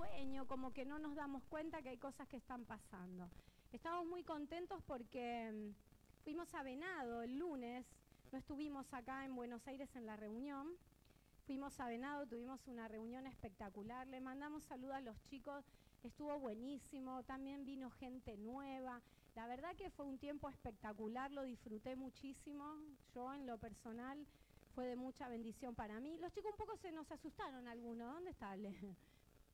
sueño, como que no nos damos cuenta que hay cosas que están pasando. Estamos muy contentos porque mm, fuimos a Venado el lunes, no estuvimos acá en Buenos Aires en la reunión, fuimos a Venado, tuvimos una reunión espectacular, le mandamos saludos a los chicos, estuvo buenísimo, también vino gente nueva, la verdad que fue un tiempo espectacular, lo disfruté muchísimo, yo en lo personal fue de mucha bendición para mí. Los chicos un poco se nos asustaron algunos, ¿dónde está Ale?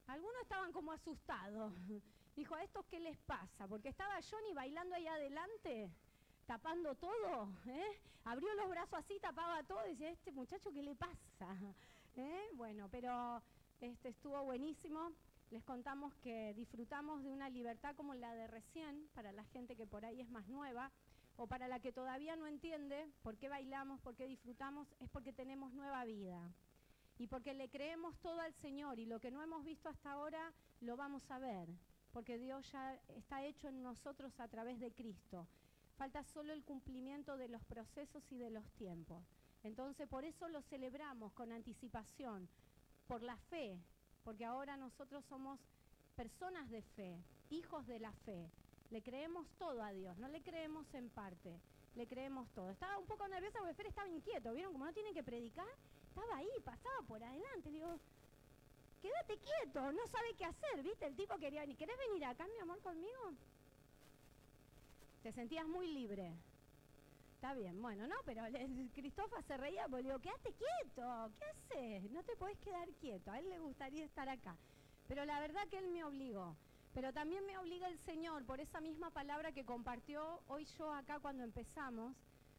Algunos estaban como asustados. Dijo, ¿a estos qué les pasa? Porque estaba Johnny bailando ahí adelante, tapando todo. ¿eh? Abrió los brazos así, tapaba todo y decía, ¿este muchacho qué le pasa? ¿Eh? Bueno, pero este, estuvo buenísimo. Les contamos que disfrutamos de una libertad como la de recién, para la gente que por ahí es más nueva, o para la que todavía no entiende por qué bailamos, por qué disfrutamos, es porque tenemos nueva vida. Y porque le creemos todo al Señor y lo que no hemos visto hasta ahora lo vamos a ver, porque Dios ya está hecho en nosotros a través de Cristo. Falta solo el cumplimiento de los procesos y de los tiempos. Entonces por eso lo celebramos con anticipación, por la fe, porque ahora nosotros somos personas de fe, hijos de la fe. Le creemos todo a Dios, no le creemos en parte, le creemos todo. Estaba un poco nerviosa porque Fer estaba inquieto, ¿vieron? Como no tiene que predicar, estaba ahí, pasaba por adelante. digo, quédate quieto, no sabe qué hacer, ¿viste? El tipo quería venir. ¿Querés venir acá, mi amor, conmigo? Te sentías muy libre. Está bien, bueno, no, pero Cristófa se reía porque digo, quédate quieto, ¿qué haces? No te puedes quedar quieto, a él le gustaría estar acá. Pero la verdad que él me obligó. Pero también me obliga el Señor por esa misma palabra que compartió hoy yo acá cuando empezamos,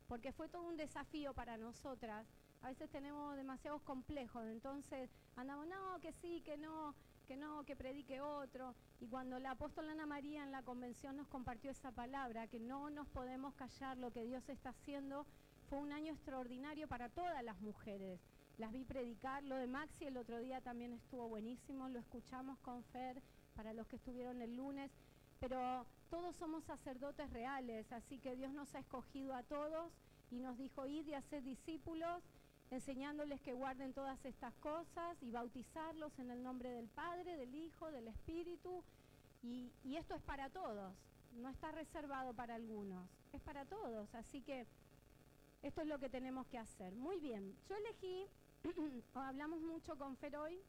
porque fue todo un desafío para nosotras. A veces tenemos demasiados complejos, entonces andamos, no, que sí, que no, que no, que predique otro. Y cuando la apóstola Ana María en la convención nos compartió esa palabra, que no nos podemos callar lo que Dios está haciendo, fue un año extraordinario para todas las mujeres. Las vi predicar, lo de Maxi el otro día también estuvo buenísimo, lo escuchamos con Fer para los que estuvieron el lunes, pero todos somos sacerdotes reales, así que Dios nos ha escogido a todos y nos dijo, id y hacer discípulos enseñándoles que guarden todas estas cosas y bautizarlos en el nombre del Padre, del Hijo, del Espíritu. Y, esto es para todos, no está reservado para algunos, es para todos. Así que esto es lo que tenemos que hacer. Muy bien, yo elegí, hablamos mucho con Fer hoy,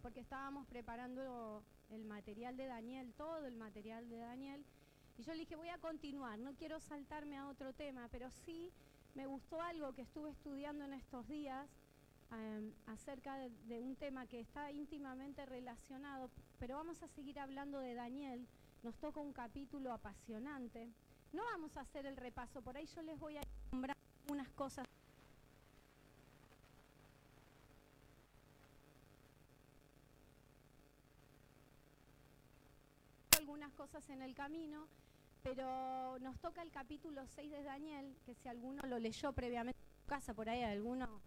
porque estábamos preparando el material de Daniel, todo el material de Daniel, y yo le dije, voy a continuar, no quiero saltarme a otro tema, pero sí me gustó algo que estuve estudiando en estos días em, acerca de, un tema que está íntimamente relacionado, pero vamos a seguir hablando de Daniel. Nos toca un capítulo apasionante. No vamos a hacer el repaso, por ahí yo les voy a nombrar unas cosas. algunas cosas en el camino pero nos toca el capítulo 6 de Daniel, que si alguno lo leyó previamente en su casa, por ahí alguno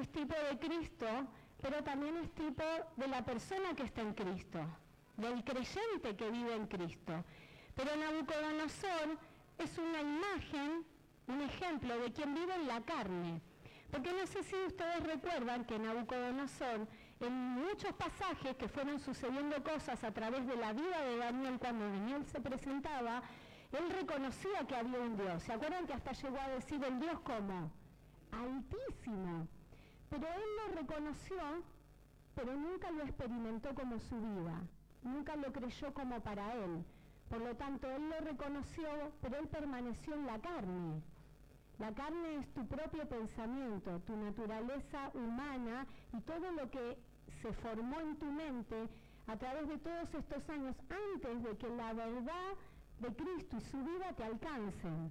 es tipo de Cristo, pero también es tipo de la persona que está en Cristo, del creyente que vive en Cristo. Pero Nabucodonosor es una imagen, un ejemplo de quien vive en la carne. Porque no sé si ustedes recuerdan que Nabucodonosor, en muchos pasajes que fueron sucediendo cosas a través de la vida de Daniel cuando Daniel se presentaba, él reconocía que había un Dios. ¿Se acuerdan que hasta llegó a decir el Dios como? Altísimo. Pero él lo reconoció pero nunca lo experimentó como su vida, nunca lo creyó como para él. Por lo tanto, él lo reconoció, pero él permaneció en la carne. La carne es tu propio pensamiento, tu naturaleza humana y todo lo que se formó en tu mente a través de todos estos años antes de que la verdad de Cristo y su vida te alcancen,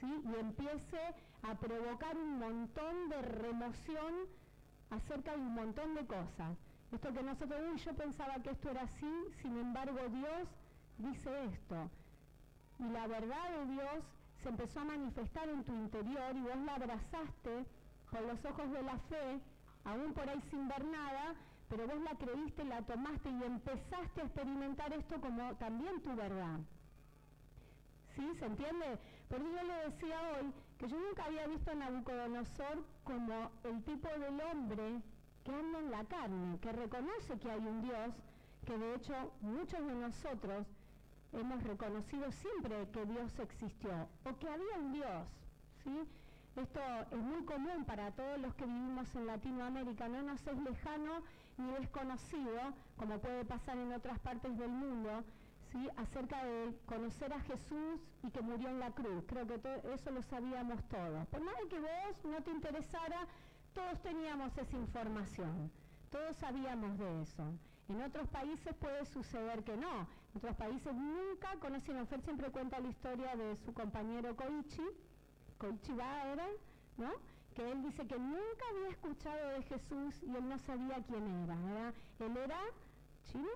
¿sí? Y empiece a provocar un montón de remoción acerca de un montón de cosas. Esto que nosotros, uy, yo pensaba que esto era así, sin embargo Dios dice esto. Y la verdad de Dios se empezó a manifestar en tu interior y vos la abrazaste con los ojos de la fe, aún por ahí sin ver nada, pero vos la creíste, la tomaste y empezaste a experimentar esto como también tu verdad. ¿Sí? ¿Se entiende? Por eso yo le decía hoy que yo nunca había visto a Nabucodonosor como el tipo del hombre que anda en la carne, que reconoce que hay un Dios, que de hecho muchos de nosotros hemos reconocido siempre que Dios existió o que había un Dios. ¿sí? Esto es muy común para todos los que vivimos en Latinoamérica, no nos es lejano ni desconocido, como puede pasar en otras partes del mundo, acerca de conocer a Jesús y que murió en la cruz. Creo que eso lo sabíamos todos. Por más de que vos no te interesara, todos teníamos esa información, todos sabíamos de eso. En otros países puede suceder que no. En otros países nunca conocieron. Fer siempre cuenta la historia de su compañero Koichi, Koichi era, ¿no? Que él dice que nunca había escuchado de Jesús y él no sabía quién era. Él era chino,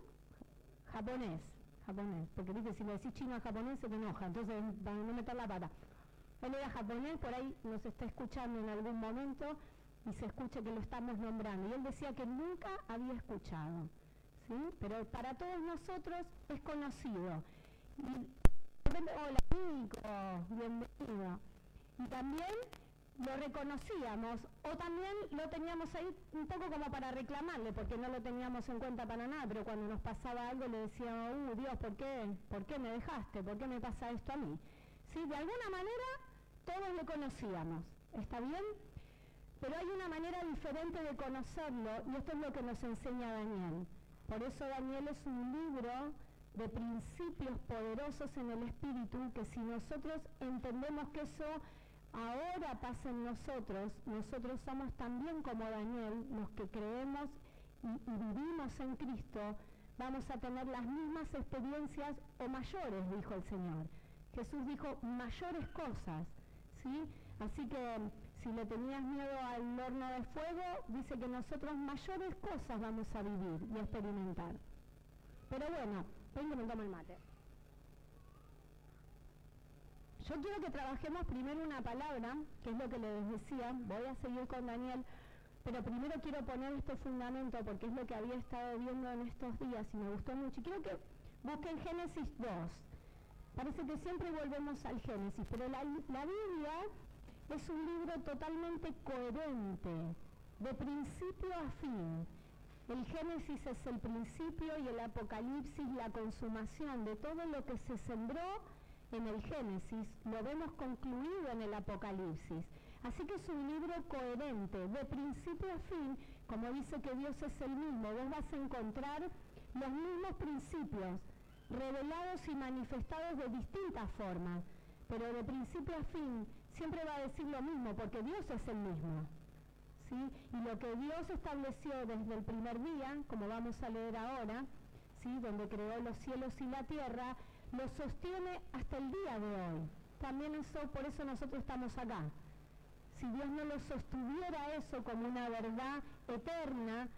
japonés, japonés. Porque dice, si le decís chino a japonés se te enoja, entonces van a no meter la pata. Él era japonés, por ahí nos está escuchando en algún momento y se escucha que lo estamos nombrando. Y él decía que nunca había escuchado. Pero para todos nosotros es conocido. hola Nico, bienvenido. Y también lo reconocíamos o también lo teníamos ahí un poco como para reclamarle porque no lo teníamos en cuenta para nada, pero cuando nos pasaba algo le decíamos, uh, Dios, ¿por qué? ¿Por qué me dejaste? ¿Por qué me pasa esto a mí? ¿Sí? De alguna manera todos lo conocíamos, ¿está bien? Pero hay una manera diferente de conocerlo y esto es lo que nos enseña Daniel. Por eso Daniel es un libro de principios poderosos en el espíritu que si nosotros entendemos que eso ahora pasa en nosotros, nosotros somos también como Daniel, los que creemos y, vivimos en Cristo, vamos a tener las mismas experiencias o mayores, dijo el Señor. Jesús dijo mayores cosas, ¿sí? Así que si le tenías miedo al horno de fuego, dice que nosotros mayores cosas vamos a vivir y a experimentar. Pero bueno, vengo me tomo el mate. Yo quiero que trabajemos primero una palabra, que es lo que les decía, voy a seguir con Daniel, pero primero quiero poner este fundamento porque es lo que había estado viendo en estos días y me gustó mucho. quiero que busquen Génesis 2. Parece que siempre volvemos al Génesis, pero la, la Biblia es un libro totalmente coherente, de principio a fin. El Génesis es el principio y el Apocalipsis la consumación de todo lo que se sembró en el Génesis, lo vemos concluido en el Apocalipsis. Así que es un libro coherente, de principio a fin, como dice que Dios es el mismo, vos vas a encontrar los mismos principios revelados y manifestados de distintas formas, pero de principio a fin siempre va a decir lo mismo, porque Dios es el mismo. ¿sí? Y lo que Dios estableció desde el primer día, como vamos a leer ahora, ¿sí? donde creó los cielos y la tierra, lo sostiene hasta el día de hoy. También eso, por eso nosotros estamos acá. Si Dios no lo sostuviera eso como una verdad eterna,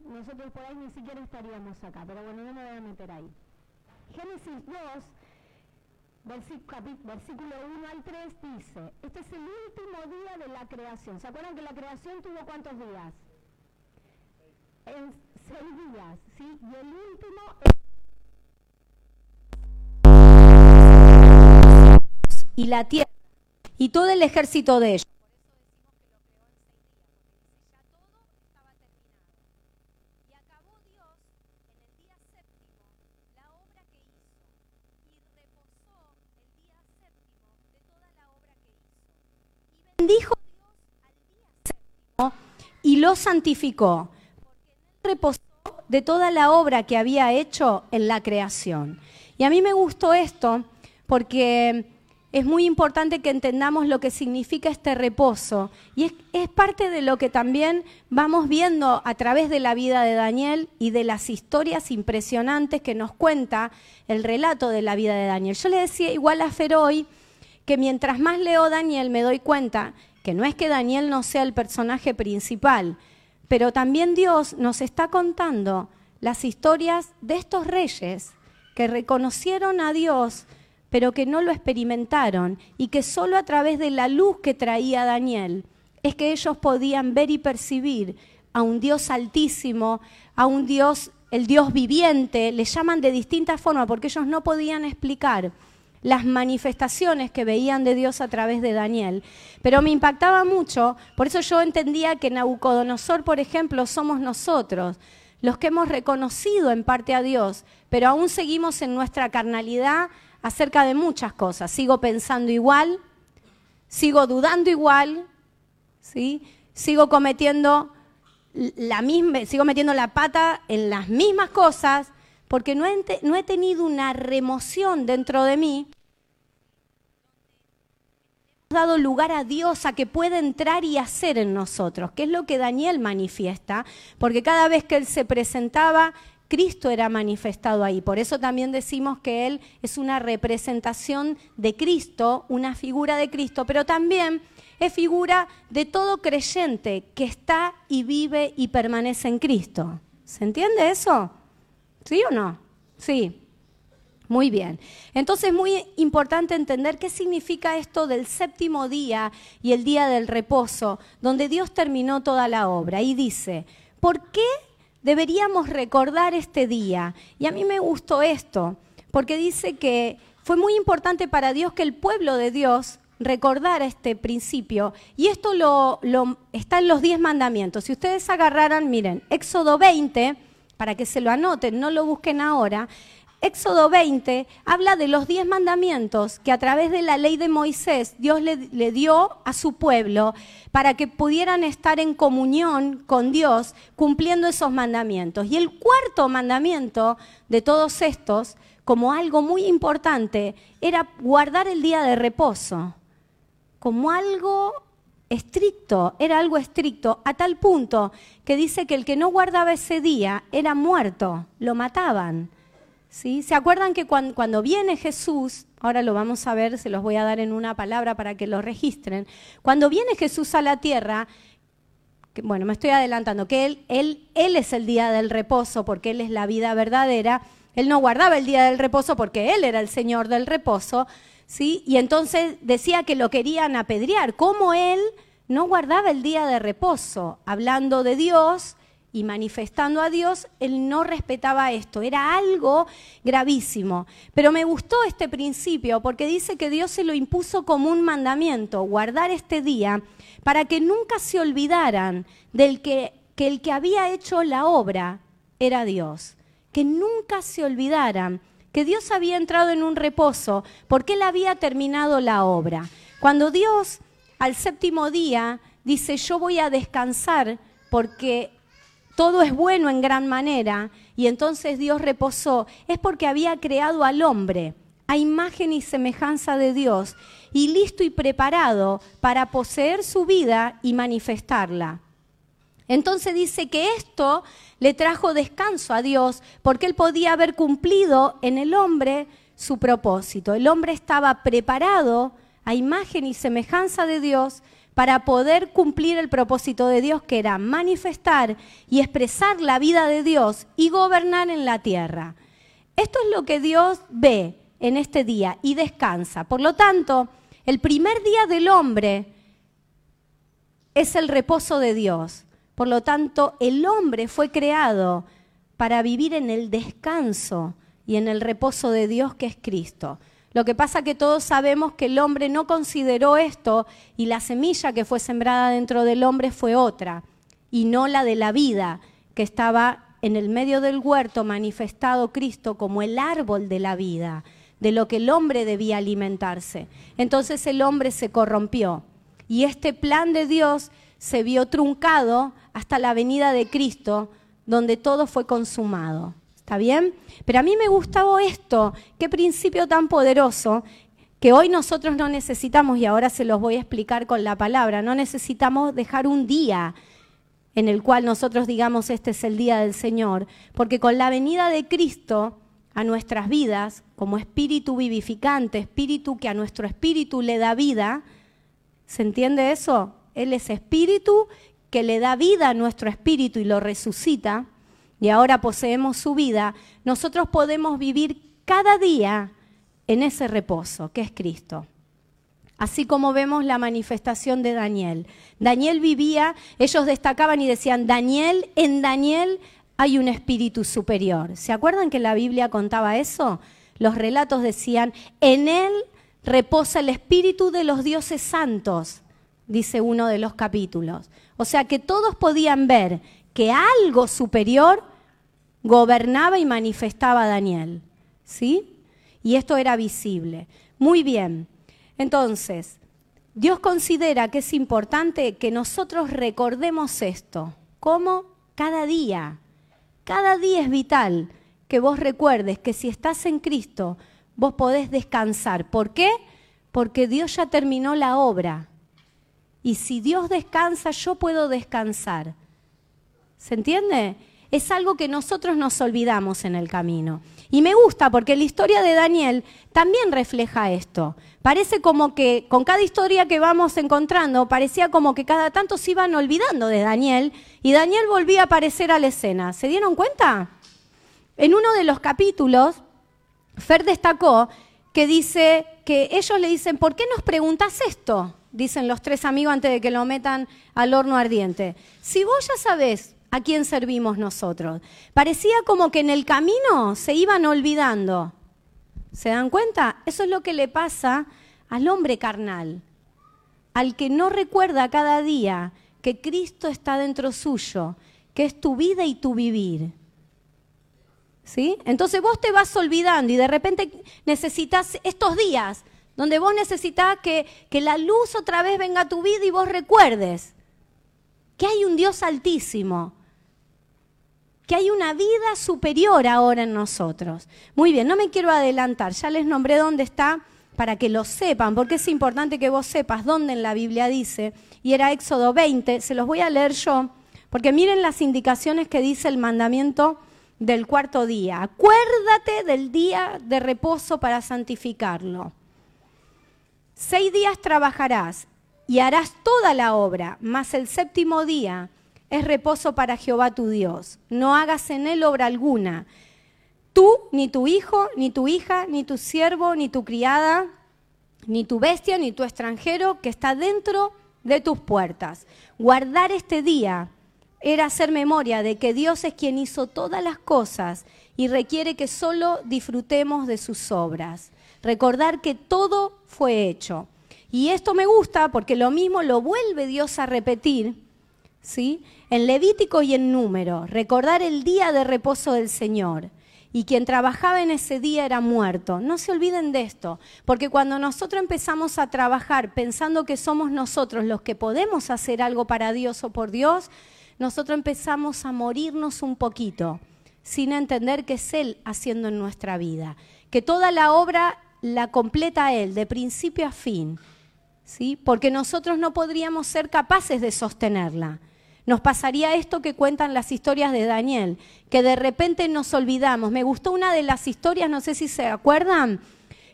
nosotros por ahí ni siquiera estaríamos acá. Pero bueno, no me voy a meter ahí. Génesis 2 versículo 1 al 3 dice, este es el último día de la creación. ¿Se acuerdan que la creación tuvo cuántos días? En seis días, ¿sí? Y el último... Y la tierra, y todo el ejército de ellos. dijo y lo santificó. reposó de toda la obra que había hecho en la creación. Y a mí me gustó esto porque es muy importante que entendamos lo que significa este reposo. Y es, parte de lo que también vamos viendo a través de la vida de Daniel y de las historias impresionantes que nos cuenta el relato de la vida de Daniel. Yo le decía igual a Feroy que mientras más leo Daniel me doy cuenta que no es que Daniel no sea el personaje principal, pero también Dios nos está contando las historias de estos reyes que reconocieron a Dios pero que no lo experimentaron y que solo a través de la luz que traía Daniel es que ellos podían ver y percibir a un Dios altísimo, a un Dios, el Dios viviente, le llaman de distintas formas porque ellos no podían explicar las manifestaciones que veían de Dios a través de Daniel. Pero me impactaba mucho, por eso yo entendía que Nabucodonosor, por ejemplo, somos nosotros, los que hemos reconocido en parte a Dios, pero aún seguimos en nuestra carnalidad acerca de muchas cosas. Sigo pensando igual, sigo dudando igual, ¿sí? sigo cometiendo la misma, sigo metiendo la pata en las mismas cosas porque no he, no he tenido una remoción dentro de mí dado lugar a Dios a que pueda entrar y hacer en nosotros, que es lo que Daniel manifiesta, porque cada vez que él se presentaba Cristo era manifestado ahí. Por eso también decimos que Él es una representación de Cristo, una figura de Cristo, pero también es figura de todo creyente que está y vive y permanece en Cristo. ¿Se entiende eso? ¿Sí o no? Sí. Muy bien. Entonces es muy importante entender qué significa esto del séptimo día y el día del reposo, donde Dios terminó toda la obra. Y dice, ¿por qué deberíamos recordar este día. Y a mí me gustó esto, porque dice que fue muy importante para Dios que el pueblo de Dios recordara este principio. Y esto lo, está en los diez mandamientos. Si ustedes agarraran, miren, Éxodo 20, para que se lo anoten, no lo busquen ahora. Éxodo 20 habla de los diez mandamientos que a través de la ley de Moisés Dios le, dio a su pueblo para que pudieran estar en comunión con Dios cumpliendo esos mandamientos. Y el cuarto mandamiento de todos estos, como algo muy importante, era guardar el día de reposo, como algo estricto, era algo estricto, a tal punto que dice que el que no guardaba ese día era muerto, lo mataban. ¿Se acuerdan que cuando, viene Jesús, ahora lo vamos a ver, se los voy a dar en una palabra para que lo registren, cuando viene Jesús a la tierra, bueno, me estoy adelantando, que él, él, él es el día del reposo porque Él es la vida verdadera, Él no guardaba el día del reposo porque Él era el Señor del reposo, ¿sí? Y entonces decía que lo querían apedrear, como Él no guardaba el día de reposo, hablando de Dios, y manifestando a Dios, él no respetaba esto. Era algo gravísimo. Pero me gustó este principio porque dice que Dios se lo impuso como un mandamiento, guardar este día, para que nunca se olvidaran del que, el que había hecho la obra era Dios. Que nunca se olvidaran que Dios había entrado en un reposo porque él había terminado la obra. Cuando Dios al séptimo día dice, yo voy a descansar porque todo es bueno en gran manera, y entonces Dios reposó, es porque había creado al hombre a imagen y semejanza de Dios, y listo y preparado para poseer su vida y manifestarla. Entonces dice que esto le trajo descanso a Dios porque él podía haber cumplido en el hombre su propósito. El hombre estaba preparado a imagen y semejanza de Dios para poder cumplir el propósito de Dios, que era manifestar y expresar la vida de Dios y gobernar en la tierra. Esto es lo que Dios ve en este día y descansa. Por lo tanto, el primer día del hombre es el reposo de Dios. Por lo tanto, el hombre fue creado para vivir en el descanso y en el reposo de Dios que es Cristo. Lo que pasa que todos sabemos que el hombre no consideró esto y la semilla que fue sembrada dentro del hombre fue otra, y no la de la vida, que estaba en el medio del huerto manifestado Cristo como el árbol de la vida, de lo que el hombre debía alimentarse. Entonces el hombre se corrompió y este plan de Dios se vio truncado hasta la venida de Cristo, donde todo fue consumado. ¿Está bien? Pero a mí me gustaba esto, qué principio tan poderoso, que hoy nosotros no necesitamos, y ahora se los voy a explicar con la palabra, no necesitamos dejar un día en el cual nosotros digamos este es el día del Señor, porque con la venida de Cristo a nuestras vidas, como espíritu vivificante, espíritu que a nuestro espíritu le da vida, ¿se entiende eso? Él es espíritu que le da vida a nuestro espíritu y lo resucita, y ahora poseemos su vida, nosotros podemos vivir cada día en ese reposo que es Cristo. Así como vemos la manifestación de Daniel. Daniel vivía, ellos destacaban y decían, Daniel, en Daniel hay un espíritu superior. ¿Se acuerdan que la Biblia contaba eso? Los relatos decían, en él reposa el espíritu de los dioses santos, dice uno de los capítulos. O sea que todos podían ver que algo superior gobernaba y manifestaba a Daniel. ¿Sí? Y esto era visible. Muy bien. Entonces, Dios considera que es importante que nosotros recordemos esto. ¿Cómo? Cada día. Cada día es vital que vos recuerdes que si estás en Cristo, vos podés descansar. ¿Por qué? Porque Dios ya terminó la obra. Y si Dios descansa, yo puedo descansar. ¿Se entiende? Es algo que nosotros nos olvidamos en el camino. Y me gusta porque la historia de Daniel también refleja esto. Parece como que con cada historia que vamos encontrando, parecía como que cada tanto se iban olvidando de Daniel y Daniel volvía a aparecer a la escena. ¿Se dieron cuenta? En uno de los capítulos, Fer destacó que dice que ellos le dicen, ¿por qué nos preguntas esto? Dicen los tres amigos antes de que lo metan al horno ardiente. Si vos ya sabés a quién servimos nosotros. Parecía como que en el camino se iban olvidando. ¿Se dan cuenta? Eso es lo que le pasa al hombre carnal, al que no recuerda cada día que Cristo está dentro suyo, que es tu vida y tu vivir. ¿Sí? Entonces vos te vas olvidando y de repente necesitas estos días donde vos necesitas que, que la luz otra vez venga a tu vida y vos recuerdes que hay un Dios altísimo, que hay una vida superior ahora en nosotros. Muy bien, no me quiero adelantar, ya les nombré dónde está para que lo sepan, porque es importante que vos sepas dónde en la Biblia dice, y era Éxodo 20, se los voy a leer yo, porque miren las indicaciones que dice el mandamiento del cuarto día. Acuérdate del día de reposo para santificarlo. Seis días trabajarás y harás toda la obra, mas el séptimo día es reposo para Jehová tu Dios. No hagas en él obra alguna. Tú, ni tu hijo, ni tu hija, ni tu siervo, ni tu criada, ni tu bestia, ni tu extranjero que está dentro de tus puertas. Guardar este día era hacer memoria de que Dios es quien hizo todas las cosas y requiere que solo disfrutemos de sus obras. Recordar que todo fue hecho. Y esto me gusta porque lo mismo lo vuelve Dios a repetir, ¿sí? en Levítico y en Número, recordar el día de reposo del Señor. Y quien trabajaba en ese día era muerto. No se olviden de esto, porque cuando nosotros empezamos a trabajar pensando que somos nosotros los que podemos hacer algo para Dios o por Dios, nosotros empezamos a morirnos un poquito, sin entender que es Él haciendo en nuestra vida, que toda la obra la completa Él, de principio a fin, ¿sí? porque nosotros no podríamos ser capaces de sostenerla. Nos pasaría esto que cuentan las historias de Daniel, que de repente nos olvidamos. Me gustó una de las historias, no sé si se acuerdan,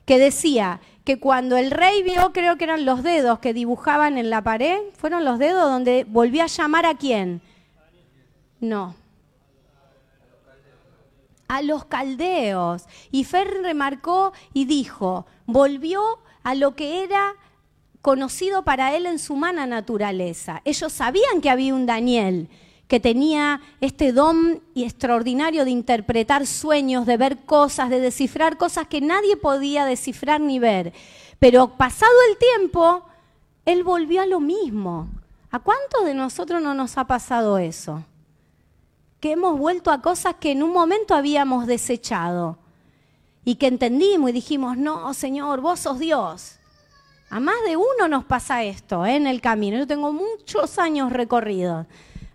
que decía que cuando el rey vio, creo que eran los dedos que dibujaban en la pared, fueron los dedos donde volvió a llamar a quién. No. A los caldeos. Y Fer remarcó y dijo, volvió a lo que era conocido para él en su humana naturaleza. Ellos sabían que había un Daniel que tenía este don extraordinario de interpretar sueños, de ver cosas, de descifrar cosas que nadie podía descifrar ni ver. Pero pasado el tiempo, él volvió a lo mismo. ¿A cuántos de nosotros no nos ha pasado eso? Que hemos vuelto a cosas que en un momento habíamos desechado y que entendimos y dijimos, no, Señor, vos sos Dios. A más de uno nos pasa esto ¿eh? en el camino. Yo tengo muchos años recorridos.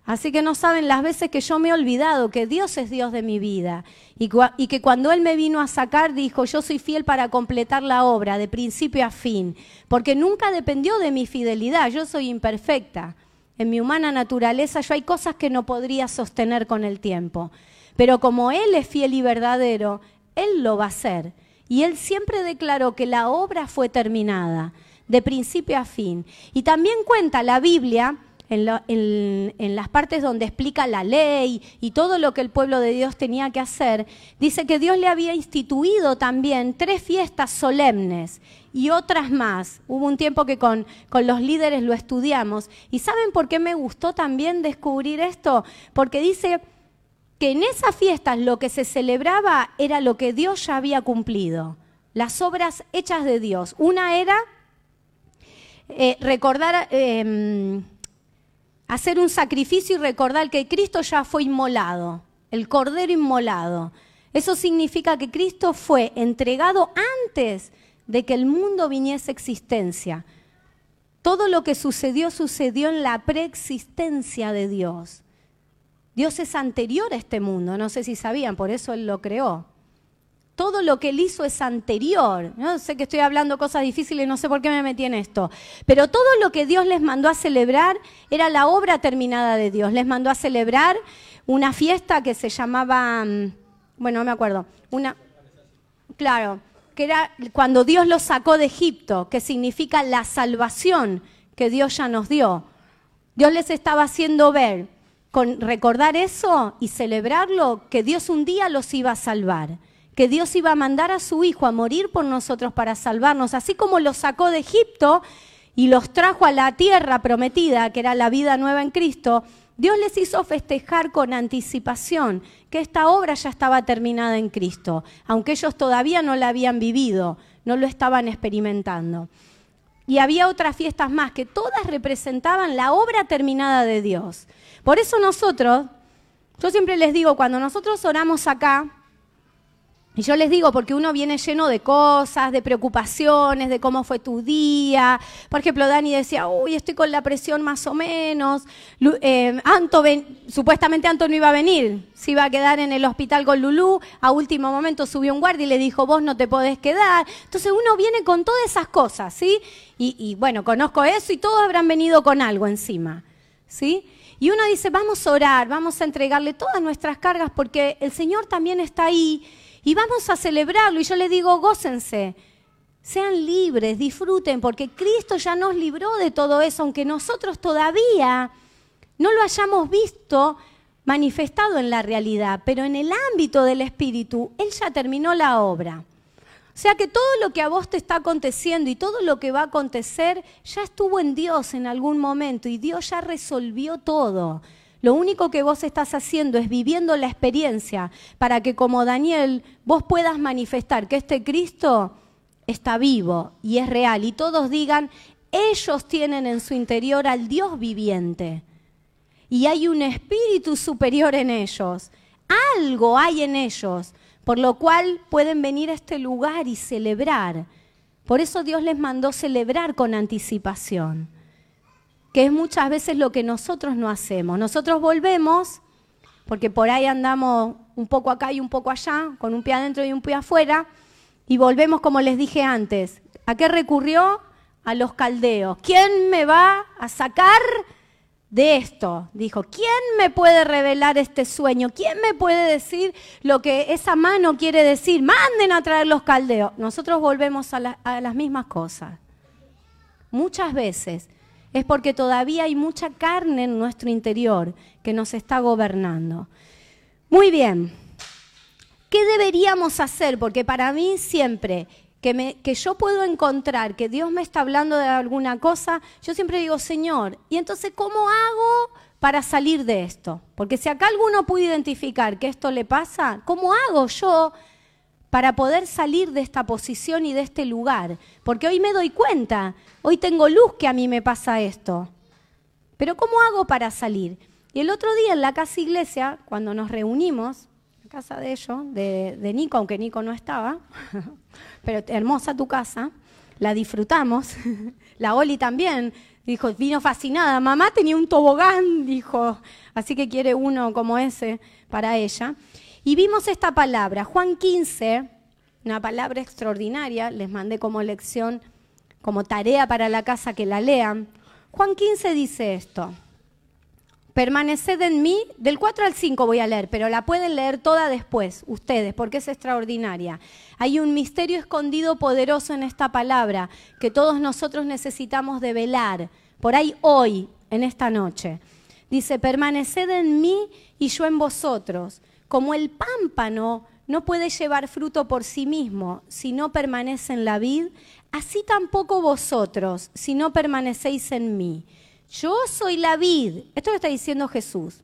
Así que no saben las veces que yo me he olvidado que Dios es Dios de mi vida y, y, que cuando Él me vino a sacar dijo, yo soy fiel para completar la obra de principio a fin, porque nunca dependió de mi fidelidad, yo soy imperfecta. En mi humana naturaleza yo hay cosas que no podría sostener con el tiempo, pero como Él es fiel y verdadero, Él lo va a hacer. Y Él siempre declaró que la obra fue terminada, de principio a fin. Y también cuenta la Biblia en, las partes donde explica la ley y todo lo que el pueblo de Dios tenía que hacer, dice que Dios le había instituido también tres fiestas solemnes y otras más. Hubo un tiempo que con, los líderes lo estudiamos. ¿Y saben por qué me gustó también descubrir esto? Porque dice que en esas fiestas lo que se celebraba era lo que Dios ya había cumplido, las obras hechas de Dios. Una era eh, recordar... Em, hacer un sacrificio y recordar que Cristo ya fue inmolado, el cordero inmolado. Eso significa que Cristo fue entregado antes de que el mundo viniese a existencia. Todo lo que sucedió sucedió en la preexistencia de Dios. Dios es anterior a este mundo, no sé si sabían, por eso Él lo creó todo lo que él hizo es anterior. No sé que estoy hablando cosas difíciles, no sé por qué me metí en esto. Pero todo lo que Dios les mandó a celebrar era la obra terminada de Dios. Les mandó a celebrar una fiesta que se llamaba, mm, bueno, no me acuerdo, una, claro, que era cuando Dios los sacó de Egipto, que significa la salvación que Dios ya nos dio. Dios les estaba haciendo ver, con recordar eso y celebrarlo, que Dios un día los iba a salvar que Dios iba a mandar a su Hijo a morir por nosotros para salvarnos, así como los sacó de Egipto y los trajo a la tierra prometida, que era la vida nueva en Cristo, Dios les hizo festejar con anticipación que esta obra ya estaba terminada en Cristo, aunque ellos todavía no la habían vivido, no lo estaban experimentando. Y había otras fiestas más que todas representaban la obra terminada de Dios. Por eso nosotros, yo siempre les digo, cuando nosotros oramos acá, y yo les digo, porque uno viene lleno de cosas, de preocupaciones, de cómo fue tu día. Por ejemplo, Dani decía, uy, estoy con la presión más o menos. Eh, Anto supuestamente Anto no iba a venir, se iba a quedar en el hospital con Lulú. A último momento subió un guardia y le dijo, vos no te podés quedar. Entonces uno viene con todas esas cosas, ¿sí? Y bueno, conozco eso y todos habrán venido con algo encima, ¿sí? Y uno dice, vamos a orar, vamos a entregarle todas nuestras cargas porque el Señor también está ahí y vamos a celebrarlo. Y yo le digo, gócense, sean libres, disfruten, porque Cristo ya nos libró de todo eso, aunque nosotros todavía no lo hayamos visto manifestado en la realidad, pero en el ámbito del Espíritu, Él ya terminó la obra. O sea que todo lo que a vos te está aconteciendo y todo lo que va a acontecer ya estuvo en Dios en algún momento y Dios ya resolvió todo. Lo único que vos estás haciendo es viviendo la experiencia para que como Daniel vos puedas manifestar que este Cristo está vivo y es real. Y todos digan, ellos tienen en su interior al Dios viviente. Y hay un espíritu superior en ellos, algo hay en ellos, por lo cual pueden venir a este lugar y celebrar. Por eso Dios les mandó celebrar con anticipación que es muchas veces lo que nosotros no hacemos. Nosotros volvemos, porque por ahí andamos un poco acá y un poco allá, con un pie adentro y un pie afuera, y volvemos como les dije antes. ¿A qué recurrió? A los caldeos. ¿Quién me va a sacar de esto? Dijo, ¿quién me puede revelar este sueño? ¿Quién me puede decir lo que esa mano quiere decir? Manden a traer los caldeos. Nosotros volvemos a, a las mismas cosas. Muchas veces es porque todavía hay mucha carne en nuestro interior que nos está gobernando. Muy bien, ¿qué deberíamos hacer? Porque para mí siempre que, que, yo puedo encontrar que Dios me está hablando de alguna cosa, yo siempre digo, Señor, ¿y entonces cómo hago para salir de esto? Porque si acá alguno puede identificar que esto le pasa, ¿cómo hago yo para poder salir de esta posición y de este lugar? Porque hoy me doy cuenta Hoy tengo luz que a mí me pasa esto. Pero ¿cómo hago para salir? Y el otro día en la casa iglesia, cuando nos reunimos, casa de ellos, de, de Nico, aunque Nico no estaba, pero hermosa tu casa, la disfrutamos, la Oli también Dijo, vino fascinada. Mamá tenía un tobogán, dijo. Así que quiere uno como ese para ella. Y vimos esta palabra, Juan 15, una palabra extraordinaria, les mandé como lección, como tarea para la casa que la lean. Juan 15 dice esto, permaneced en mí, del 4 al 5 voy a leer, pero la pueden leer toda después, ustedes, porque es extraordinaria. Hay un misterio escondido poderoso en esta palabra que todos nosotros necesitamos de velar, por ahí hoy, en esta noche. Dice, permaneced en mí y yo en vosotros, como el pámpano no puede llevar fruto por sí mismo si no permanece en la vid, así tampoco vosotros si no permanecéis en mí. Yo soy la vid. Esto lo está diciendo Jesús.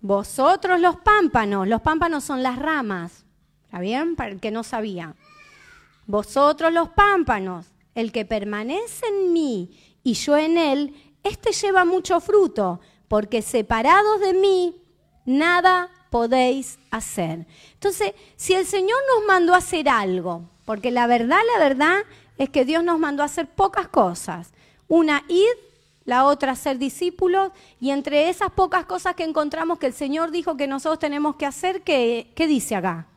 Vosotros los pámpanos, los pámpanos son las ramas. ¿Está bien? Para el que no sabía. Vosotros los pámpanos, el que permanece en mí y yo en él, este lleva mucho fruto, porque separados de mí, nada podéis hacer. Entonces, si el Señor nos mandó hacer algo, porque la verdad, la verdad es que Dios nos mandó a hacer pocas cosas. Una, id, la otra, ser discípulos, y entre esas pocas cosas que encontramos que el Señor dijo que nosotros tenemos que hacer, ¿qué, qué dice acá?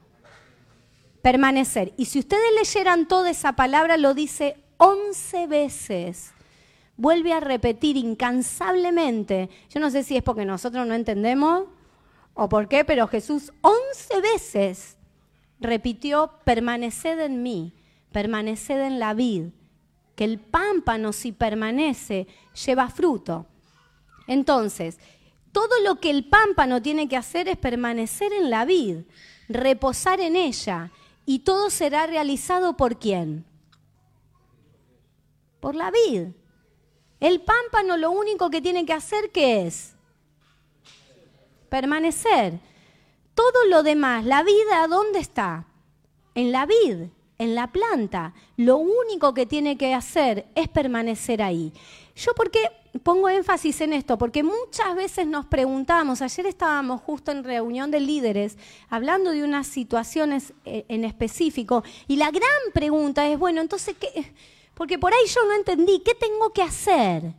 Permanecer. Y si ustedes leyeran toda esa palabra, lo dice once veces vuelve a repetir incansablemente. Yo no sé si es porque nosotros no entendemos o por qué, pero Jesús once veces repitió, permaneced en mí, permaneced en la vid, que el pámpano si permanece lleva fruto. Entonces, todo lo que el pámpano tiene que hacer es permanecer en la vid, reposar en ella, y todo será realizado por quién? Por la vid. El pámpano lo único que tiene que hacer, ¿qué es? Permanecer. Todo lo demás, la vida, ¿dónde está? En la vid, en la planta. Lo único que tiene que hacer es permanecer ahí. Yo por qué pongo énfasis en esto, porque muchas veces nos preguntamos, ayer estábamos justo en reunión de líderes hablando de unas situaciones eh, en específico, y la gran pregunta es, bueno, entonces, ¿qué? Porque por ahí yo no entendí, ¿qué tengo que hacer?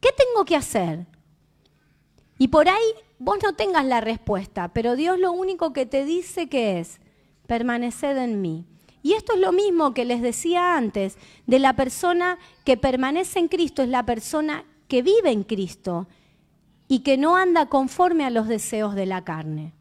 ¿Qué tengo que hacer? Y por ahí vos no tengas la respuesta, pero Dios lo único que te dice que es, permaneced en mí. Y esto es lo mismo que les decía antes, de la persona que permanece en Cristo, es la persona que vive en Cristo y que no anda conforme a los deseos de la carne,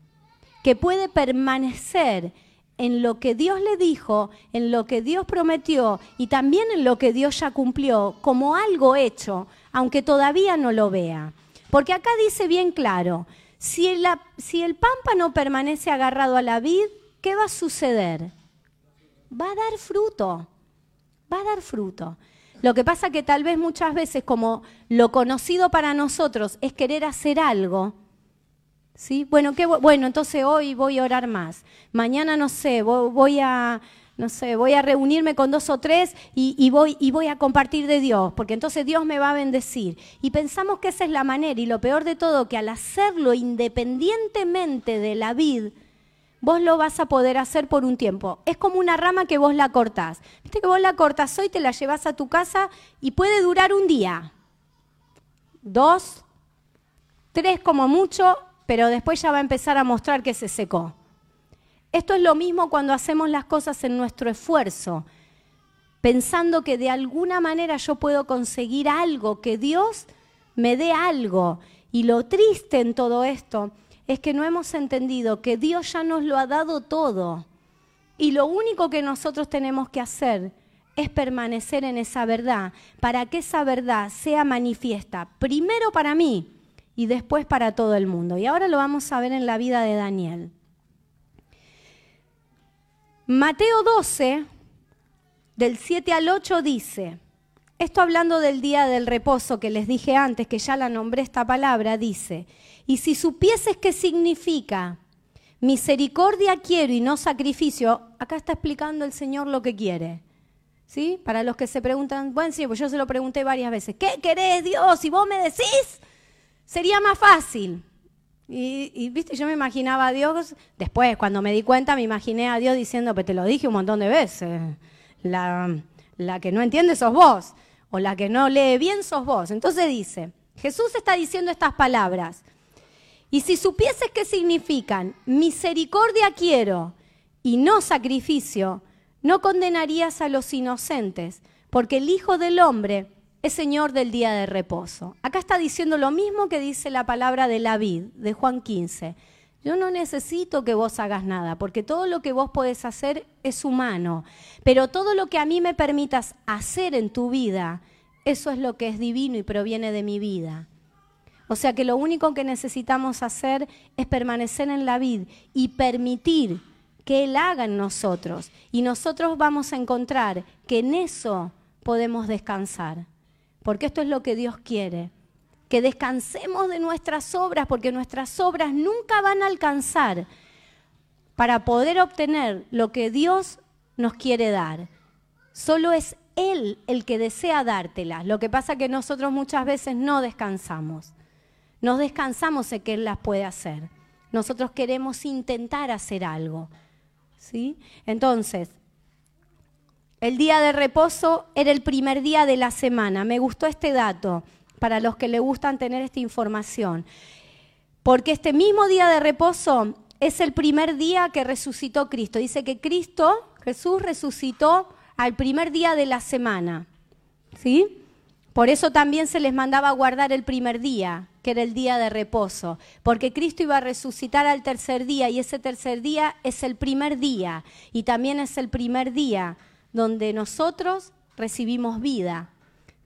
que puede permanecer en lo que Dios le dijo, en lo que Dios prometió y también en lo que Dios ya cumplió como algo hecho, aunque todavía no lo vea. Porque acá dice bien claro, si, si el pámpano permanece agarrado a la vid, ¿qué va a suceder? Va a dar fruto, va a dar fruto. Lo que pasa que tal vez muchas veces como lo conocido para nosotros es querer hacer algo, ¿sí? Bueno, ¿qué, bueno, entonces hoy voy a orar más mañana no sé, voy a, no sé, voy a reunirme con dos o tres y, voy, y voy a compartir de Dios, porque entonces Dios me va a bendecir. Y pensamos que esa es la manera, y lo peor de todo, que al hacerlo independientemente de la vid, vos lo vas a poder hacer por un tiempo. Es como una rama que vos la cortás. Viste que vos la cortás hoy, te la llevas a tu casa y puede durar un día, dos, tres como mucho, pero después ya va a empezar a mostrar que se secó. Esto es lo mismo cuando hacemos las cosas en nuestro esfuerzo, pensando que de alguna manera yo puedo conseguir algo, que Dios me dé algo. Y lo triste en todo esto es que no hemos entendido que Dios ya nos lo ha dado todo. Y lo único que nosotros tenemos que hacer es permanecer en esa verdad, para que esa verdad sea manifiesta, primero para mí y después para todo el mundo. Y ahora lo vamos a ver en la vida de Daniel. Mateo 12, del 7 al 8 dice, esto hablando del día del reposo que les dije antes, que ya la nombré esta palabra, dice, y si supieses qué significa misericordia quiero y no sacrificio, acá está explicando el Señor lo que quiere. ¿Sí? Para los que se preguntan, bueno, sí, pues yo se lo pregunté varias veces, ¿qué querés Dios? Si vos me decís, sería más fácil. Y, viste, yo me imaginaba a Dios, después cuando me di cuenta me imaginé a Dios diciendo, pues te lo dije un montón de veces, la, la que no entiende sos vos. o la que no lee bien sos vos. Entonces dice, Jesús está diciendo estas palabras. Y si supieses qué significan, misericordia quiero y no sacrificio, no condenarías a los inocentes, porque el Hijo del Hombre es Señor del día de reposo. Acá está diciendo lo mismo que dice la palabra de la vid, de Juan 15. Yo no necesito que vos hagas nada, porque todo lo que vos podés hacer es humano, pero todo lo que a mí me permitas hacer en tu vida, eso es lo que es divino y proviene de mi vida. O sea que lo único que necesitamos hacer es permanecer en la vid y permitir que Él haga en nosotros. Y nosotros vamos a encontrar que en eso podemos descansar. Porque esto es lo que Dios quiere que descansemos de nuestras obras, porque nuestras obras nunca van a alcanzar para poder obtener lo que Dios nos quiere dar. Solo es Él el que desea dártelas. Lo que pasa que nosotros muchas veces no descansamos. No descansamos en que Él las puede hacer. Nosotros queremos intentar hacer algo. ¿sí? Entonces, el día de reposo era el primer día de la semana. Me gustó este dato para los que le gustan tener esta información. Porque este mismo día de reposo es el primer día que resucitó Cristo. Dice que Cristo, Jesús, resucitó al primer día de la semana. ¿Sí? Por eso también se les mandaba guardar el primer día, que era el día de reposo, porque Cristo iba a resucitar al tercer día y ese tercer día es el primer día y también es el primer día donde nosotros recibimos vida.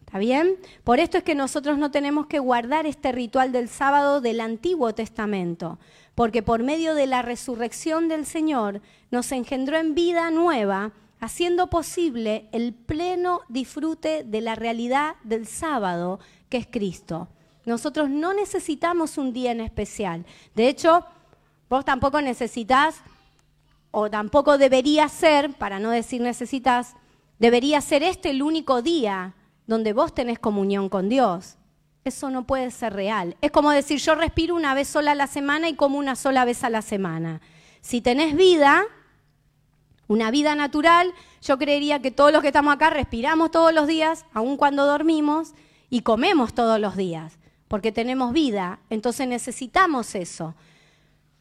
¿Está bien? Por esto es que nosotros no tenemos que guardar este ritual del sábado del Antiguo Testamento, porque por medio de la resurrección del Señor nos engendró en vida nueva, haciendo posible el pleno disfrute de la realidad del sábado, que es Cristo. Nosotros no necesitamos un día en especial. De hecho, vos tampoco necesitas, o tampoco debería ser, para no decir necesitas, debería ser este el único día donde vos tenés comunión con Dios. Eso no puede ser real. Es como decir, yo respiro una vez sola a la semana y como una sola vez a la semana. Si tenés vida, una vida natural, yo creería que todos los que estamos acá respiramos todos los días, aun cuando dormimos, y comemos todos los días, porque tenemos vida. Entonces necesitamos eso.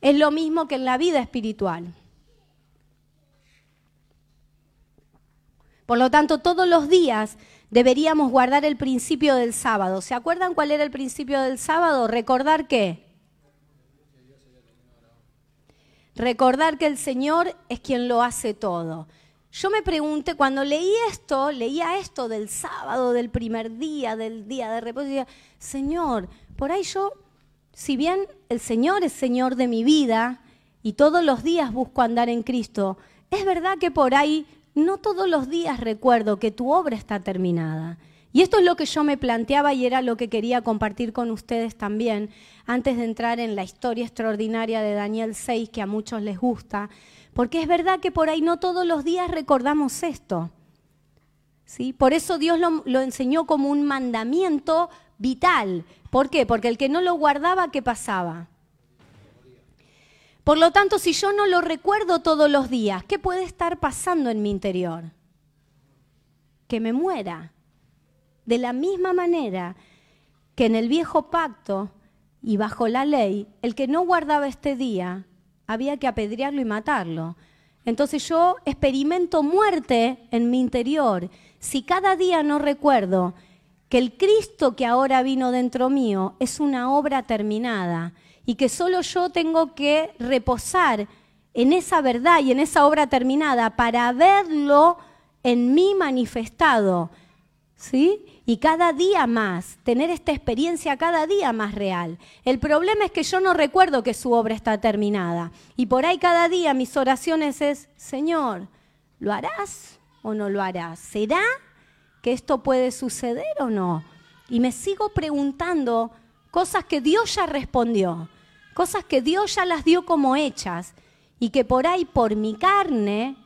Es lo mismo que en la vida espiritual. Por lo tanto, todos los días deberíamos guardar el principio del sábado. ¿Se acuerdan cuál era el principio del sábado? Recordar qué. Recordar que el Señor es quien lo hace todo. Yo me pregunté, cuando leí esto, leía esto del sábado, del primer día, del día de reposo, decía, Señor, por ahí yo, si bien el Señor es Señor de mi vida y todos los días busco andar en Cristo, es verdad que por ahí no todos los días recuerdo que tu obra está terminada. Y esto es lo que yo me planteaba y era lo que quería compartir con ustedes también antes de entrar en la historia extraordinaria de Daniel 6 que a muchos les gusta, porque es verdad que por ahí no todos los días recordamos esto. ¿sí? Por eso Dios lo, lo enseñó como un mandamiento vital. ¿Por qué? Porque el que no lo guardaba, ¿qué pasaba? Por lo tanto, si yo no lo recuerdo todos los días, ¿qué puede estar pasando en mi interior? Que me muera. De la misma manera que en el viejo pacto y bajo la ley, el que no guardaba este día había que apedrearlo y matarlo. Entonces yo experimento muerte en mi interior si cada día no recuerdo que el Cristo que ahora vino dentro mío es una obra terminada y que solo yo tengo que reposar en esa verdad y en esa obra terminada para verlo en mí manifestado, ¿sí? Y cada día más, tener esta experiencia cada día más real. El problema es que yo no recuerdo que su obra está terminada. Y por ahí cada día mis oraciones es, Señor, ¿lo harás o no lo harás? ¿Será que esto puede suceder o no? Y me sigo preguntando cosas que Dios ya respondió cosas que Dios ya las dio como hechas y que por ahí, por mi carne,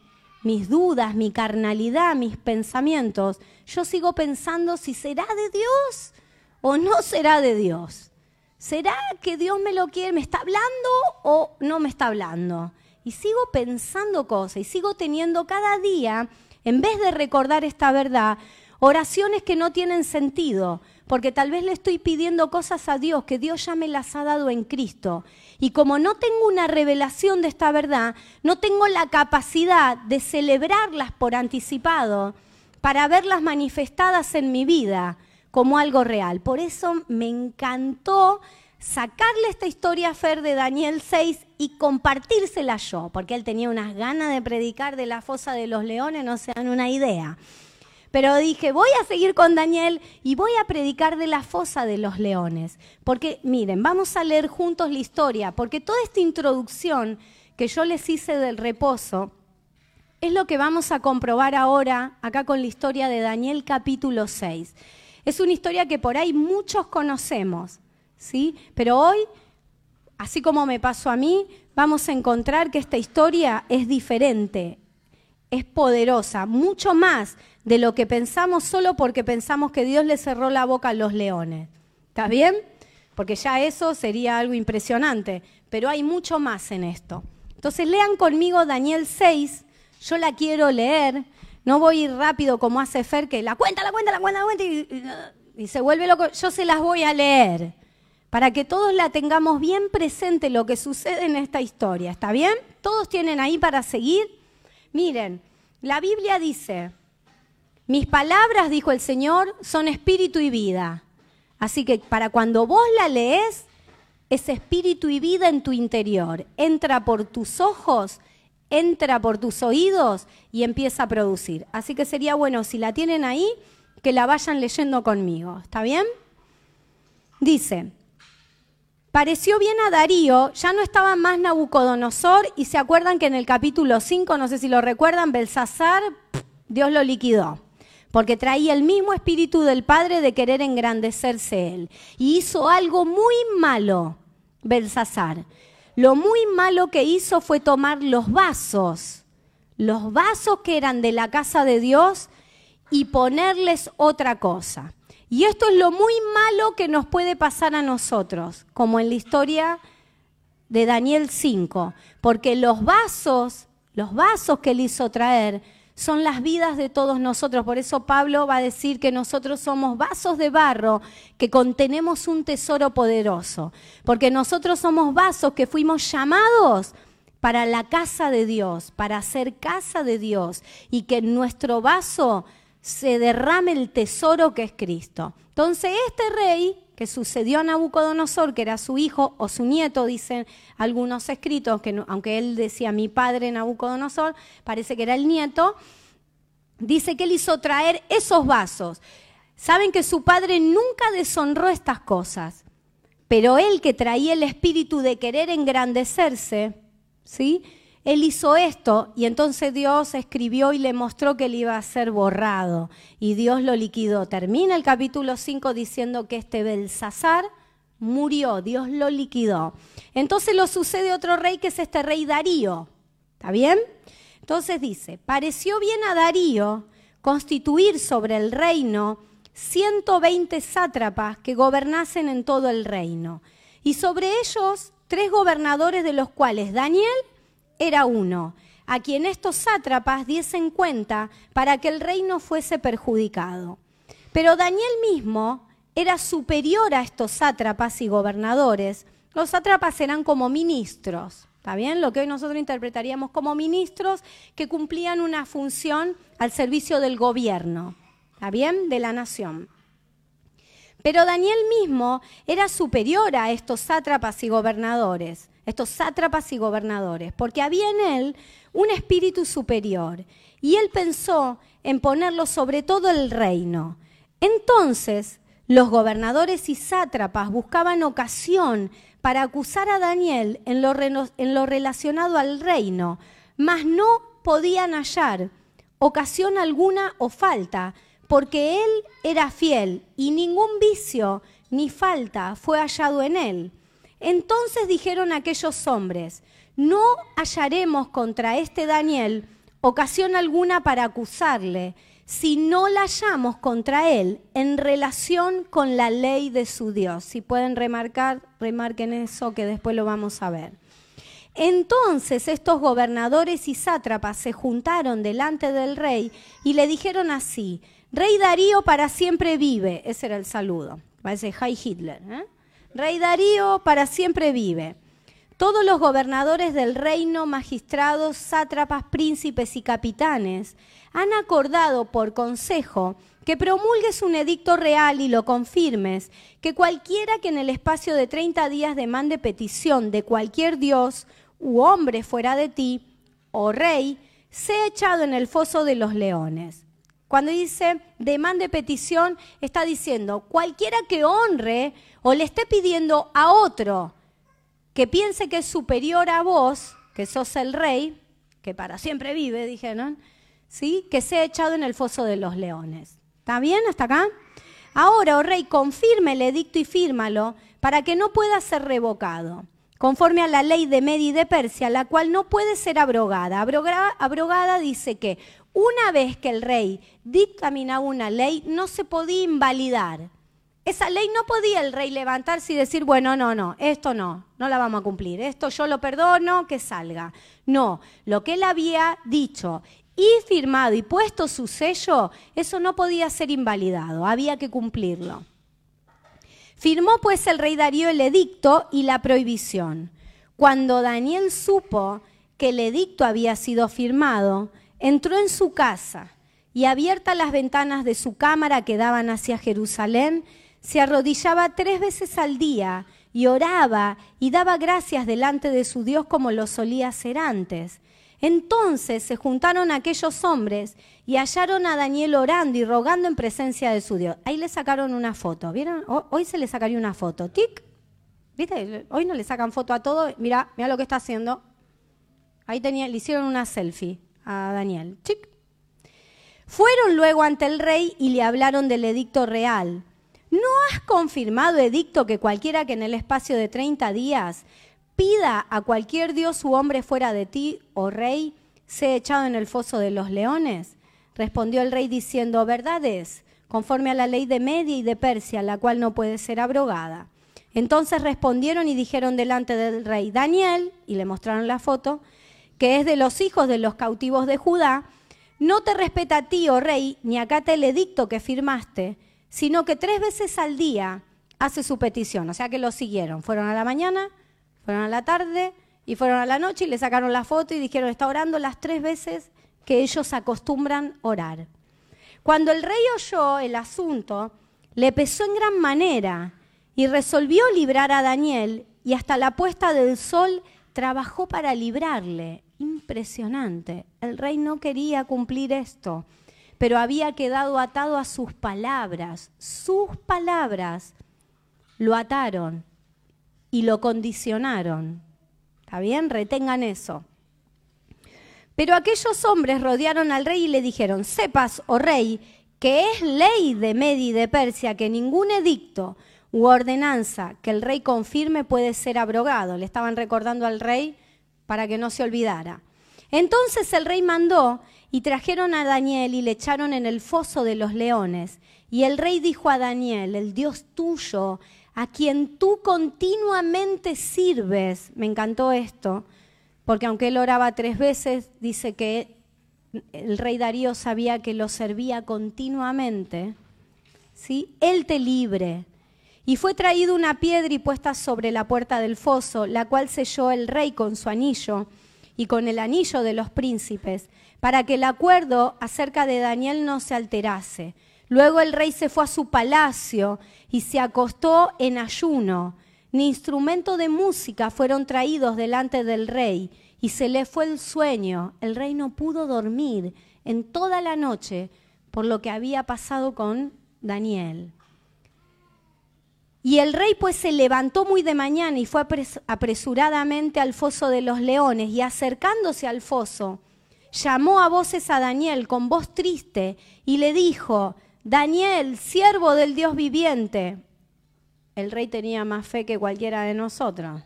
mis dudas, mi carnalidad, mis pensamientos, yo sigo pensando si será de Dios o no será de Dios. ¿Será que Dios me lo quiere, me está hablando o no me está hablando? Y sigo pensando cosas y sigo teniendo cada día, en vez de recordar esta verdad, oraciones que no tienen sentido, porque tal vez le estoy pidiendo cosas a Dios que Dios ya me las ha dado en Cristo. Y como no tengo una revelación de esta verdad, no tengo la capacidad de celebrarlas por anticipado para verlas manifestadas en mi vida como algo real. Por eso me encantó sacarle esta historia a Fer de Daniel 6 y compartírsela yo, porque él tenía unas ganas de predicar de la fosa de los leones, no se dan una idea. Pero dije, voy a seguir con Daniel y voy a predicar de la fosa de los leones. Porque miren, vamos a leer juntos la historia, porque toda esta introducción que yo les hice del reposo es lo que vamos a comprobar ahora acá con la historia de Daniel capítulo 6. Es una historia que por ahí muchos conocemos, ¿sí? Pero hoy, así como me pasó a mí, vamos a encontrar que esta historia es diferente, es poderosa, mucho más de lo que pensamos solo porque pensamos que Dios le cerró la boca a los leones. ¿Está bien? Porque ya eso sería algo impresionante, pero hay mucho más en esto. Entonces lean conmigo Daniel 6, yo la quiero leer, no voy a ir rápido como hace Fer, que la cuenta, la cuenta, la cuenta, la cuenta, y, y se vuelve loco. Yo se las voy a leer para que todos la tengamos bien presente lo que sucede en esta historia. ¿Está bien? ¿Todos tienen ahí para seguir? Miren, la Biblia dice, mis palabras, dijo el Señor, son espíritu y vida. Así que para cuando vos la lees, es espíritu y vida en tu interior. Entra por tus ojos entra por tus oídos y empieza a producir. Así que sería bueno, si la tienen ahí, que la vayan leyendo conmigo. ¿Está bien? Dice, pareció bien a Darío, ya no estaba más Nabucodonosor y se acuerdan que en el capítulo 5, no sé si lo recuerdan, Belsasar, Dios lo liquidó porque traía el mismo espíritu del Padre de querer engrandecerse él. Y hizo algo muy malo, Belsasar. Lo muy malo que hizo fue tomar los vasos, los vasos que eran de la casa de Dios y ponerles otra cosa. Y esto es lo muy malo que nos puede pasar a nosotros, como en la historia de Daniel 5, porque los vasos, los vasos que él hizo traer, son las vidas de todos nosotros. Por eso Pablo va a decir que nosotros somos vasos de barro que contenemos un tesoro poderoso. Porque nosotros somos vasos que fuimos llamados para la casa de Dios, para hacer casa de Dios y que en nuestro vaso se derrame el tesoro que es Cristo. Entonces este rey que sucedió a Nabucodonosor, que era su hijo o su nieto, dicen algunos escritos, que aunque él decía mi padre Nabucodonosor, parece que era el nieto, dice que él hizo traer esos vasos. Saben que su padre nunca deshonró estas cosas, pero él que traía el espíritu de querer engrandecerse, ¿sí? Él hizo esto y entonces Dios escribió y le mostró que él iba a ser borrado y Dios lo liquidó. Termina el capítulo 5 diciendo que este Belsasar murió, Dios lo liquidó. Entonces lo sucede otro rey que es este rey Darío. ¿Está bien? Entonces dice, pareció bien a Darío constituir sobre el reino 120 sátrapas que gobernasen en todo el reino, y sobre ellos tres gobernadores de los cuales Daniel era uno, a quien estos sátrapas diesen cuenta para que el reino fuese perjudicado. Pero Daniel mismo era superior a estos sátrapas y gobernadores. Los sátrapas eran como ministros, ¿está bien? Lo que hoy nosotros interpretaríamos como ministros que cumplían una función al servicio del gobierno, ¿está bien? De la nación. Pero Daniel mismo era superior a estos sátrapas y gobernadores estos sátrapas y gobernadores, porque había en él un espíritu superior y él pensó en ponerlo sobre todo el reino. Entonces los gobernadores y sátrapas buscaban ocasión para acusar a Daniel en lo, en lo relacionado al reino, mas no podían hallar ocasión alguna o falta, porque él era fiel y ningún vicio ni falta fue hallado en él. Entonces dijeron aquellos hombres, no hallaremos contra este Daniel ocasión alguna para acusarle, si no la hallamos contra él en relación con la ley de su Dios. Si pueden remarcar, remarquen eso que después lo vamos a ver. Entonces estos gobernadores y sátrapas se juntaron delante del rey y le dijeron así, Rey Darío para siempre vive, ese era el saludo, parece High Hitler, ¿eh? Rey Darío para siempre vive. Todos los gobernadores del reino, magistrados, sátrapas, príncipes y capitanes han acordado por consejo que promulgues un edicto real y lo confirmes, que cualquiera que en el espacio de 30 días demande petición de cualquier dios u hombre fuera de ti, o rey, sea echado en el foso de los leones. Cuando dice demande petición, está diciendo cualquiera que honre o le esté pidiendo a otro que piense que es superior a vos, que sos el rey, que para siempre vive, dijeron, ¿sí? que sea echado en el foso de los leones. ¿Está bien hasta acá? Ahora, oh rey, confirme el edicto y fírmalo para que no pueda ser revocado conforme a la ley de Medi de Persia, la cual no puede ser abrogada. abrogada. dice que una vez que el rey dictaminaba una ley, no se podía invalidar. Esa ley no podía el rey levantarse y decir, bueno, no, no, esto no, no la vamos a cumplir, esto yo lo perdono, que salga. No, lo que él había dicho y firmado y puesto su sello, eso no podía ser invalidado, había que cumplirlo. Firmó pues el rey Darío el edicto y la prohibición. Cuando Daniel supo que el edicto había sido firmado, entró en su casa y abiertas las ventanas de su cámara que daban hacia Jerusalén, se arrodillaba tres veces al día y oraba y daba gracias delante de su Dios como lo solía hacer antes. Entonces se juntaron aquellos hombres y hallaron a Daniel orando y rogando en presencia de su Dios. Ahí le sacaron una foto, ¿vieron? Hoy se le sacaría una foto. Tic. ¿Viste? Hoy no le sacan foto a todo. Mira, mira lo que está haciendo. Ahí tenía, le hicieron una selfie a Daniel. Tic. Fueron luego ante el rey y le hablaron del edicto real. ¿No has confirmado, edicto, que cualquiera que en el espacio de 30 días pida a cualquier dios u hombre fuera de ti, oh rey, sea echado en el foso de los leones? Respondió el rey diciendo, verdad es, conforme a la ley de Media y de Persia, la cual no puede ser abrogada. Entonces respondieron y dijeron delante del rey Daniel, y le mostraron la foto, que es de los hijos de los cautivos de Judá, no te respeta a ti, oh rey, ni acata el edicto que firmaste, sino que tres veces al día hace su petición. O sea que lo siguieron. Fueron a la mañana, fueron a la tarde y fueron a la noche y le sacaron la foto y dijeron, está orando las tres veces que ellos acostumbran orar. Cuando el rey oyó el asunto, le pesó en gran manera y resolvió librar a Daniel y hasta la puesta del sol trabajó para librarle. Impresionante. El rey no quería cumplir esto, pero había quedado atado a sus palabras. Sus palabras lo ataron y lo condicionaron. ¿Está bien? Retengan eso. Pero aquellos hombres rodearon al rey y le dijeron, sepas, oh rey, que es ley de Medi de Persia que ningún edicto u ordenanza que el rey confirme puede ser abrogado. Le estaban recordando al rey para que no se olvidara. Entonces el rey mandó y trajeron a Daniel y le echaron en el foso de los leones. Y el rey dijo a Daniel, el Dios tuyo, a quien tú continuamente sirves, me encantó esto, porque aunque él oraba tres veces, dice que el rey Darío sabía que lo servía continuamente, ¿sí? Él te libre. Y fue traído una piedra y puesta sobre la puerta del foso, la cual selló el rey con su anillo y con el anillo de los príncipes, para que el acuerdo acerca de Daniel no se alterase. Luego el rey se fue a su palacio y se acostó en ayuno ni instrumento de música fueron traídos delante del rey, y se le fue el sueño. El rey no pudo dormir en toda la noche por lo que había pasado con Daniel. Y el rey pues se levantó muy de mañana y fue apresuradamente al foso de los leones y acercándose al foso, llamó a voces a Daniel con voz triste y le dijo, Daniel, siervo del Dios viviente, el rey tenía más fe que cualquiera de nosotros.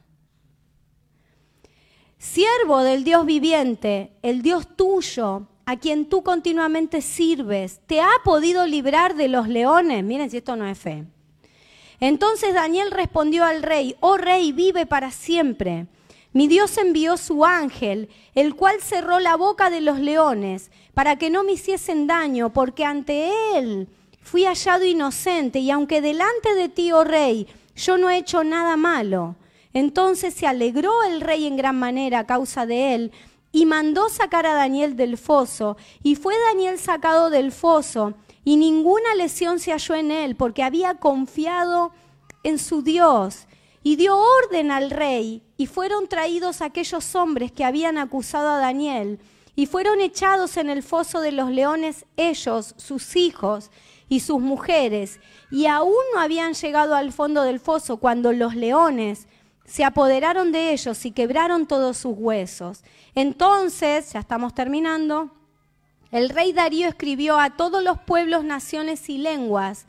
Siervo del Dios viviente, el Dios tuyo, a quien tú continuamente sirves, ¿te ha podido librar de los leones? Miren si esto no es fe. Entonces Daniel respondió al rey, oh rey, vive para siempre. Mi Dios envió su ángel, el cual cerró la boca de los leones, para que no me hiciesen daño, porque ante él fui hallado inocente, y aunque delante de ti, oh rey, yo no he hecho nada malo. Entonces se alegró el rey en gran manera a causa de él, y mandó sacar a Daniel del foso, y fue Daniel sacado del foso, y ninguna lesión se halló en él, porque había confiado en su Dios. Y dio orden al rey, y fueron traídos aquellos hombres que habían acusado a Daniel, y fueron echados en el foso de los leones ellos, sus hijos, y sus mujeres, y aún no habían llegado al fondo del foso cuando los leones se apoderaron de ellos y quebraron todos sus huesos. Entonces, ya estamos terminando, el rey Darío escribió a todos los pueblos, naciones y lenguas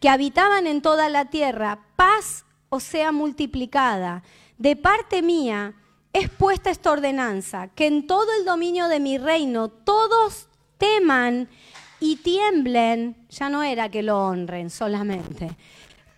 que habitaban en toda la tierra, paz o sea multiplicada. De parte mía es puesta esta ordenanza, que en todo el dominio de mi reino todos teman y tiemblen, ya no era que lo honren solamente,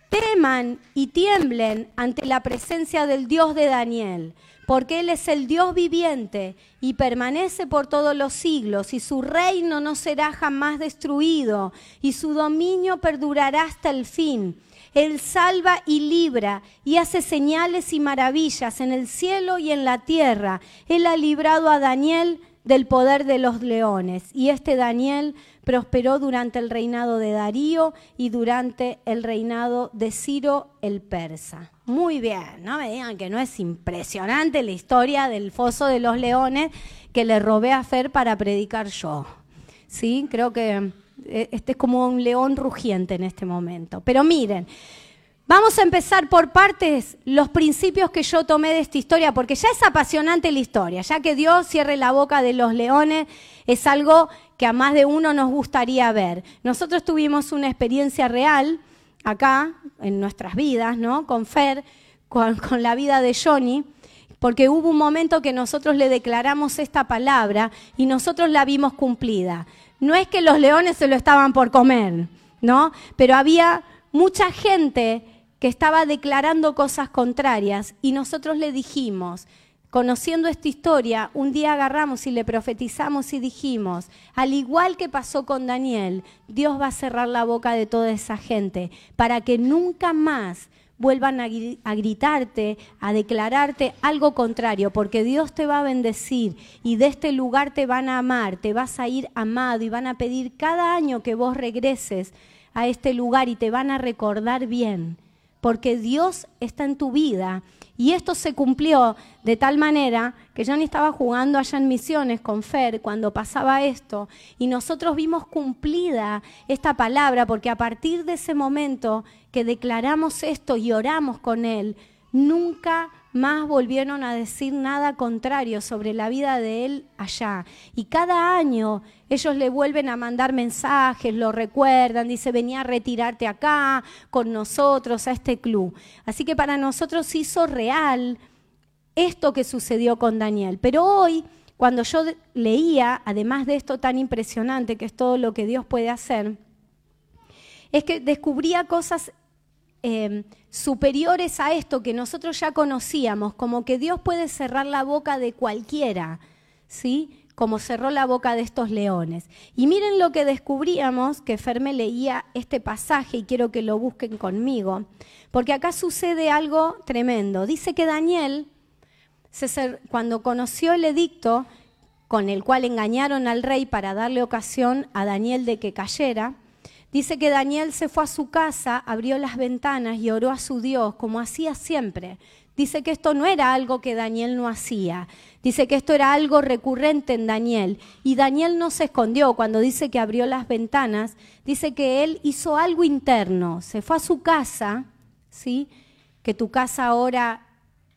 teman y tiemblen ante la presencia del Dios de Daniel, porque Él es el Dios viviente y permanece por todos los siglos, y su reino no será jamás destruido, y su dominio perdurará hasta el fin. Él salva y libra y hace señales y maravillas en el cielo y en la tierra. Él ha librado a Daniel del poder de los leones. Y este Daniel prosperó durante el reinado de Darío y durante el reinado de Ciro el persa. Muy bien, no me digan que no es impresionante la historia del foso de los leones que le robé a Fer para predicar yo. Sí, creo que este es como un león rugiente en este momento. Pero miren, Vamos a empezar por partes los principios que yo tomé de esta historia, porque ya es apasionante la historia, ya que Dios cierre la boca de los leones, es algo que a más de uno nos gustaría ver. Nosotros tuvimos una experiencia real acá, en nuestras vidas, ¿no? Con Fer, con, con la vida de Johnny, porque hubo un momento que nosotros le declaramos esta palabra y nosotros la vimos cumplida. No es que los leones se lo estaban por comer, ¿no? Pero había mucha gente que estaba declarando cosas contrarias y nosotros le dijimos, conociendo esta historia, un día agarramos y le profetizamos y dijimos, al igual que pasó con Daniel, Dios va a cerrar la boca de toda esa gente para que nunca más vuelvan a, gritarte, a declararte algo contrario, porque Dios te va a bendecir y de este lugar te van a amar, te vas a ir amado y van a pedir cada año que vos regreses a este lugar y te van a recordar bien porque Dios está en tu vida. Y esto se cumplió de tal manera que ni estaba jugando allá en Misiones con Fer cuando pasaba esto. Y nosotros vimos cumplida esta palabra porque a partir de ese momento que declaramos esto y oramos con Él, nunca más volvieron a decir nada contrario sobre la vida de Él allá. Y cada año ellos le vuelven a mandar mensajes, lo recuerdan, dice, venía a retirarte acá con nosotros, a este club. Así que para nosotros hizo real esto que sucedió con Daniel. Pero hoy, cuando yo leía, además de esto tan impresionante, que es todo lo que Dios puede hacer, es que descubría cosas em, superiores a esto que nosotros ya conocíamos, como que Dios puede cerrar la boca de cualquiera, ¿sí? como cerró la boca de estos leones. Y miren lo que descubríamos, que Ferme leía este pasaje y quiero que lo busquen conmigo, porque acá sucede algo tremendo. Dice que Daniel, cuando conoció el edicto con el cual engañaron al rey para darle ocasión a Daniel de que cayera, dice que Daniel se fue a su casa, abrió las ventanas y oró a su Dios, como hacía siempre. Dice que esto no era algo que Daniel no hacía, Dice que esto era algo recurrente en Daniel. Y Daniel no se escondió cuando dice que abrió las ventanas. Dice que él hizo algo interno. Se fue a su casa, ¿sí? Que tu casa ahora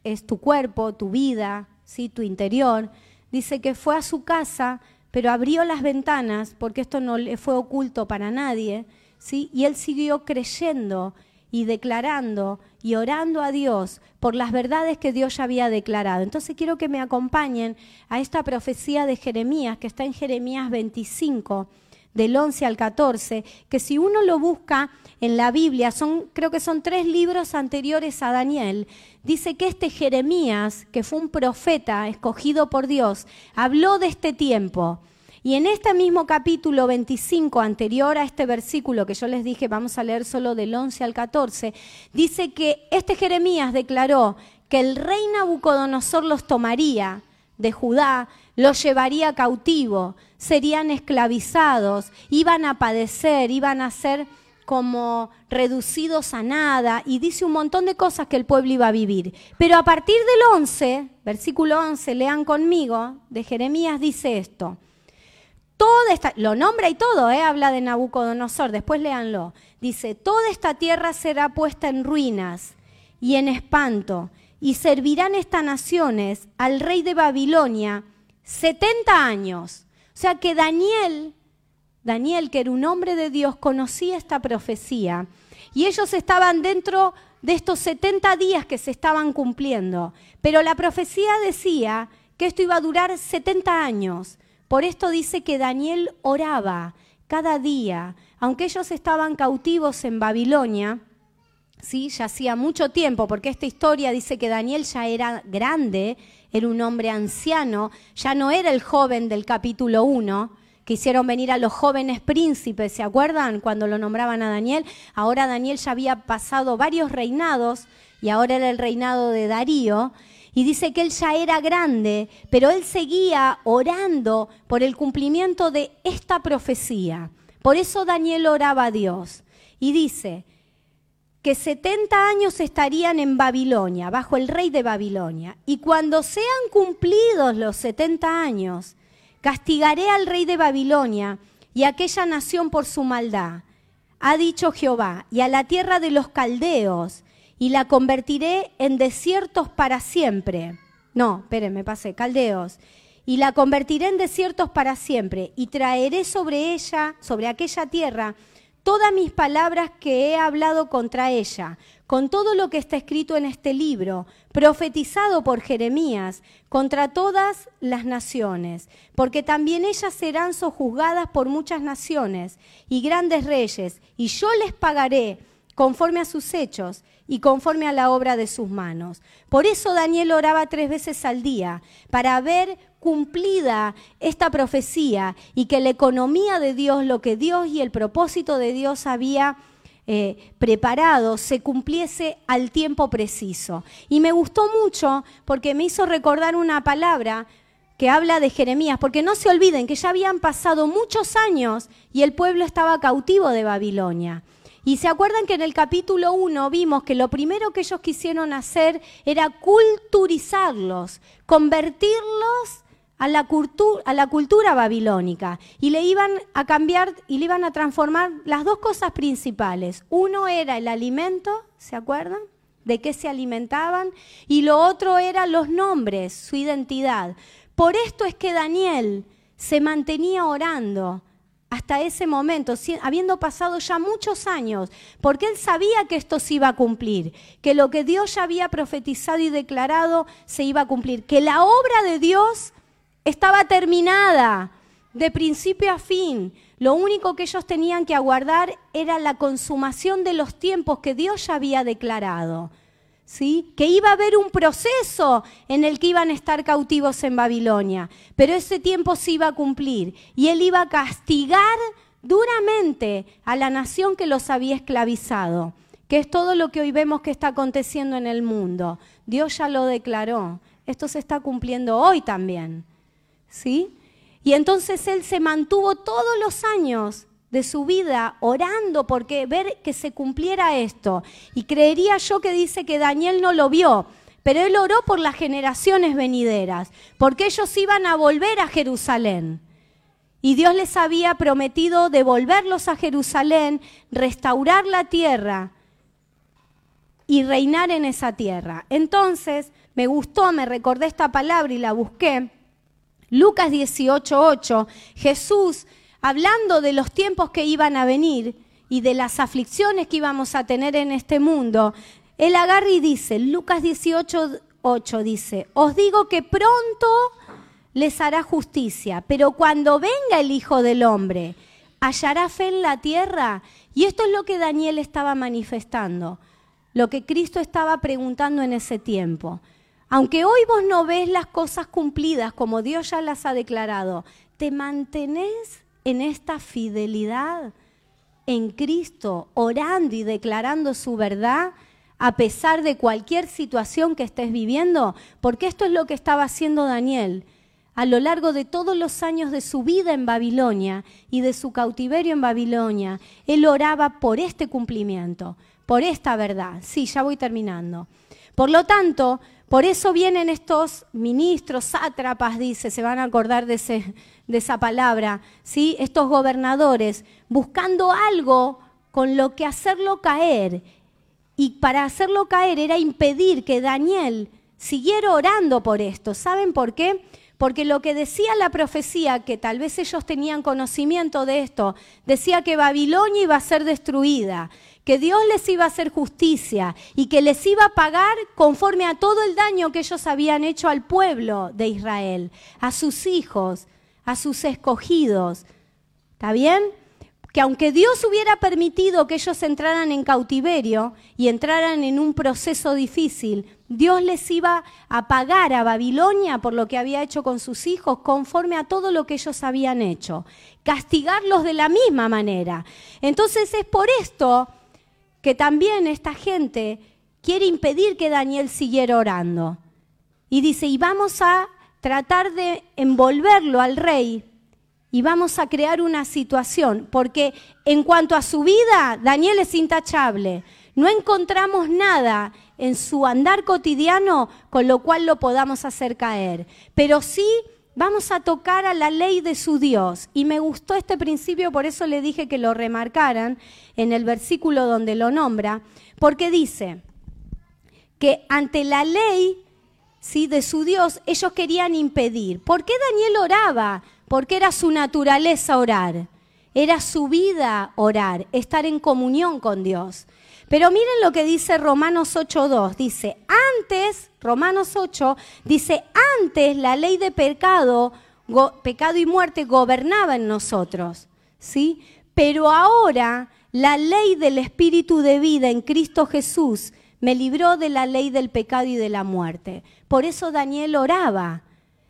es tu cuerpo, tu vida, ¿sí? Tu interior. Dice que fue a su casa, pero abrió las ventanas porque esto no le fue oculto para nadie, ¿sí? Y él siguió creyendo y declarando y orando a Dios por las verdades que Dios ya había declarado. Entonces quiero que me acompañen a esta profecía de Jeremías, que está en Jeremías 25, del 11 al 14, que si uno lo busca en la Biblia, son, creo que son tres libros anteriores a Daniel, dice que este Jeremías, que fue un profeta escogido por Dios, habló de este tiempo. Y en este mismo capítulo 25, anterior a este versículo que yo les dije, vamos a leer solo del 11 al 14, dice que este Jeremías declaró que el rey Nabucodonosor los tomaría de Judá, los llevaría cautivo, serían esclavizados, iban a padecer, iban a ser como reducidos a nada y dice un montón de cosas que el pueblo iba a vivir. Pero a partir del 11, versículo 11, lean conmigo, de Jeremías dice esto. Toda esta, lo nombra y todo, ¿eh? habla de Nabucodonosor, después léanlo. Dice, toda esta tierra será puesta en ruinas y en espanto, y servirán estas naciones al rey de Babilonia 70 años. O sea que Daniel Daniel, que era un hombre de Dios, conocía esta profecía y ellos estaban dentro de estos 70 días que se estaban cumpliendo. Pero la profecía decía que esto iba a durar 70 años. Por esto dice que Daniel oraba cada día, aunque ellos estaban cautivos en Babilonia, ¿sí? ya hacía mucho tiempo, porque esta historia dice que Daniel ya era grande, era un hombre anciano, ya no era el joven del capítulo 1, Quisieron venir a los jóvenes príncipes, ¿se acuerdan cuando lo nombraban a Daniel? Ahora Daniel ya había pasado varios reinados y ahora era el reinado de Darío. Y dice que él ya era grande, pero él seguía orando por el cumplimiento de esta profecía. Por eso Daniel oraba a Dios. Y dice que 70 años estarían en Babilonia, bajo el rey de Babilonia. Y cuando sean cumplidos los 70 años, Castigaré al rey de Babilonia y a aquella nación por su maldad, ha dicho Jehová, y a la tierra de los caldeos, y la convertiré en desiertos para siempre. No, esperen, me pasé, caldeos. Y la convertiré en desiertos para siempre, y traeré sobre ella, sobre aquella tierra, todas mis palabras que he hablado contra ella, con todo lo que está escrito en este libro, profetizado por Jeremías, contra todas las naciones, porque también ellas serán sojuzgadas por muchas naciones y grandes reyes, y yo les pagaré conforme a sus hechos y conforme a la obra de sus manos. Por eso Daniel oraba tres veces al día, para ver cumplida esta profecía y que la economía de Dios, lo que Dios y el propósito de Dios había eh, preparado se cumpliese al tiempo preciso. Y me gustó mucho porque me hizo recordar una palabra que habla de Jeremías, porque no se olviden que ya habían pasado muchos años y el pueblo estaba cautivo de Babilonia. Y se acuerdan que en el capítulo 1 vimos que lo primero que ellos quisieron hacer era culturizarlos, convertirlos a la, a la cultura babilónica y le iban a cambiar y le iban a transformar las dos cosas principales. Uno era el alimento, ¿se acuerdan? De qué se alimentaban. Y lo otro era los nombres, su identidad. Por esto es que Daniel se mantenía orando hasta ese momento, habiendo pasado ya muchos años, porque él sabía que esto se iba a cumplir, que lo que Dios ya había profetizado y declarado se iba a cumplir, que la obra de Dios estaba terminada de principio a fin. Lo único que ellos tenían que aguardar era la consumación de los tiempos que Dios ya había declarado. ¿Sí? Que iba a haber un proceso en el que iban a estar cautivos en Babilonia, pero ese tiempo se iba a cumplir y él iba a castigar duramente a la nación que los había esclavizado, que es todo lo que hoy vemos que está aconteciendo en el mundo. Dios ya lo declaró. Esto se está cumpliendo hoy también. ¿Sí? Y entonces él se mantuvo todos los años de su vida orando porque ver que se cumpliera esto. Y creería yo que dice que Daniel no lo vio, pero él oró por las generaciones venideras, porque ellos iban a volver a Jerusalén. Y Dios les había prometido devolverlos a Jerusalén, restaurar la tierra y reinar en esa tierra. Entonces, me gustó, me recordé esta palabra y la busqué Lucas 18:8, Jesús, hablando de los tiempos que iban a venir y de las aflicciones que íbamos a tener en este mundo, él agarra y dice, Lucas 18:8 dice, os digo que pronto les hará justicia, pero cuando venga el Hijo del Hombre, hallará fe en la tierra. Y esto es lo que Daniel estaba manifestando, lo que Cristo estaba preguntando en ese tiempo. Aunque hoy vos no ves las cosas cumplidas como Dios ya las ha declarado, ¿te mantenés en esta fidelidad en Cristo, orando y declarando su verdad? a pesar de cualquier situación que estés viviendo, porque esto es lo que estaba haciendo Daniel a lo largo de todos los años de su vida en Babilonia y de su cautiverio en Babilonia. Él oraba por este cumplimiento, por esta verdad. Sí, ya voy terminando. Por lo tanto, por eso vienen estos ministros, sátrapas, dice, se van a acordar de, de esa palabra, ¿sí? estos gobernadores, buscando algo con lo que hacerlo caer y para hacerlo caer era impedir que Daniel siguiera orando por esto. ¿Saben por qué? Porque lo que decía la profecía, que tal vez ellos tenían conocimiento de esto, decía que Babilonia iba a ser destruida, que Dios les iba a hacer justicia y que les iba a pagar conforme a todo el daño que ellos habían hecho al pueblo de Israel, a sus hijos, a sus escogidos. ¿Está bien? que aunque Dios hubiera permitido que ellos entraran en cautiverio y entraran en un proceso difícil, Dios les iba a pagar a Babilonia por lo que había hecho con sus hijos conforme a todo lo que ellos habían hecho, castigarlos de la misma manera. Entonces es por esto que también esta gente quiere impedir que Daniel siguiera orando. Y dice, y vamos a tratar de envolverlo al rey y vamos a crear una situación, porque en cuanto a su vida, Daniel es intachable. No encontramos nada en su andar cotidiano con lo cual lo podamos hacer caer, pero sí vamos a tocar a la ley de su Dios. Y me gustó este principio, por eso le dije que lo remarcaran en el versículo donde lo nombra, porque dice que ante la ley ¿sí? de su Dios ellos querían impedir. ¿Por qué Daniel oraba? porque era su naturaleza orar, era su vida orar, estar en comunión con Dios. Pero miren lo que dice Romanos 8.2, dice, antes, Romanos 8, dice, antes la ley de pecado, pecado y muerte gobernaba en nosotros, ¿sí? Pero ahora la ley del Espíritu de vida en Cristo Jesús me libró de la ley del pecado y de la muerte. Por eso Daniel oraba,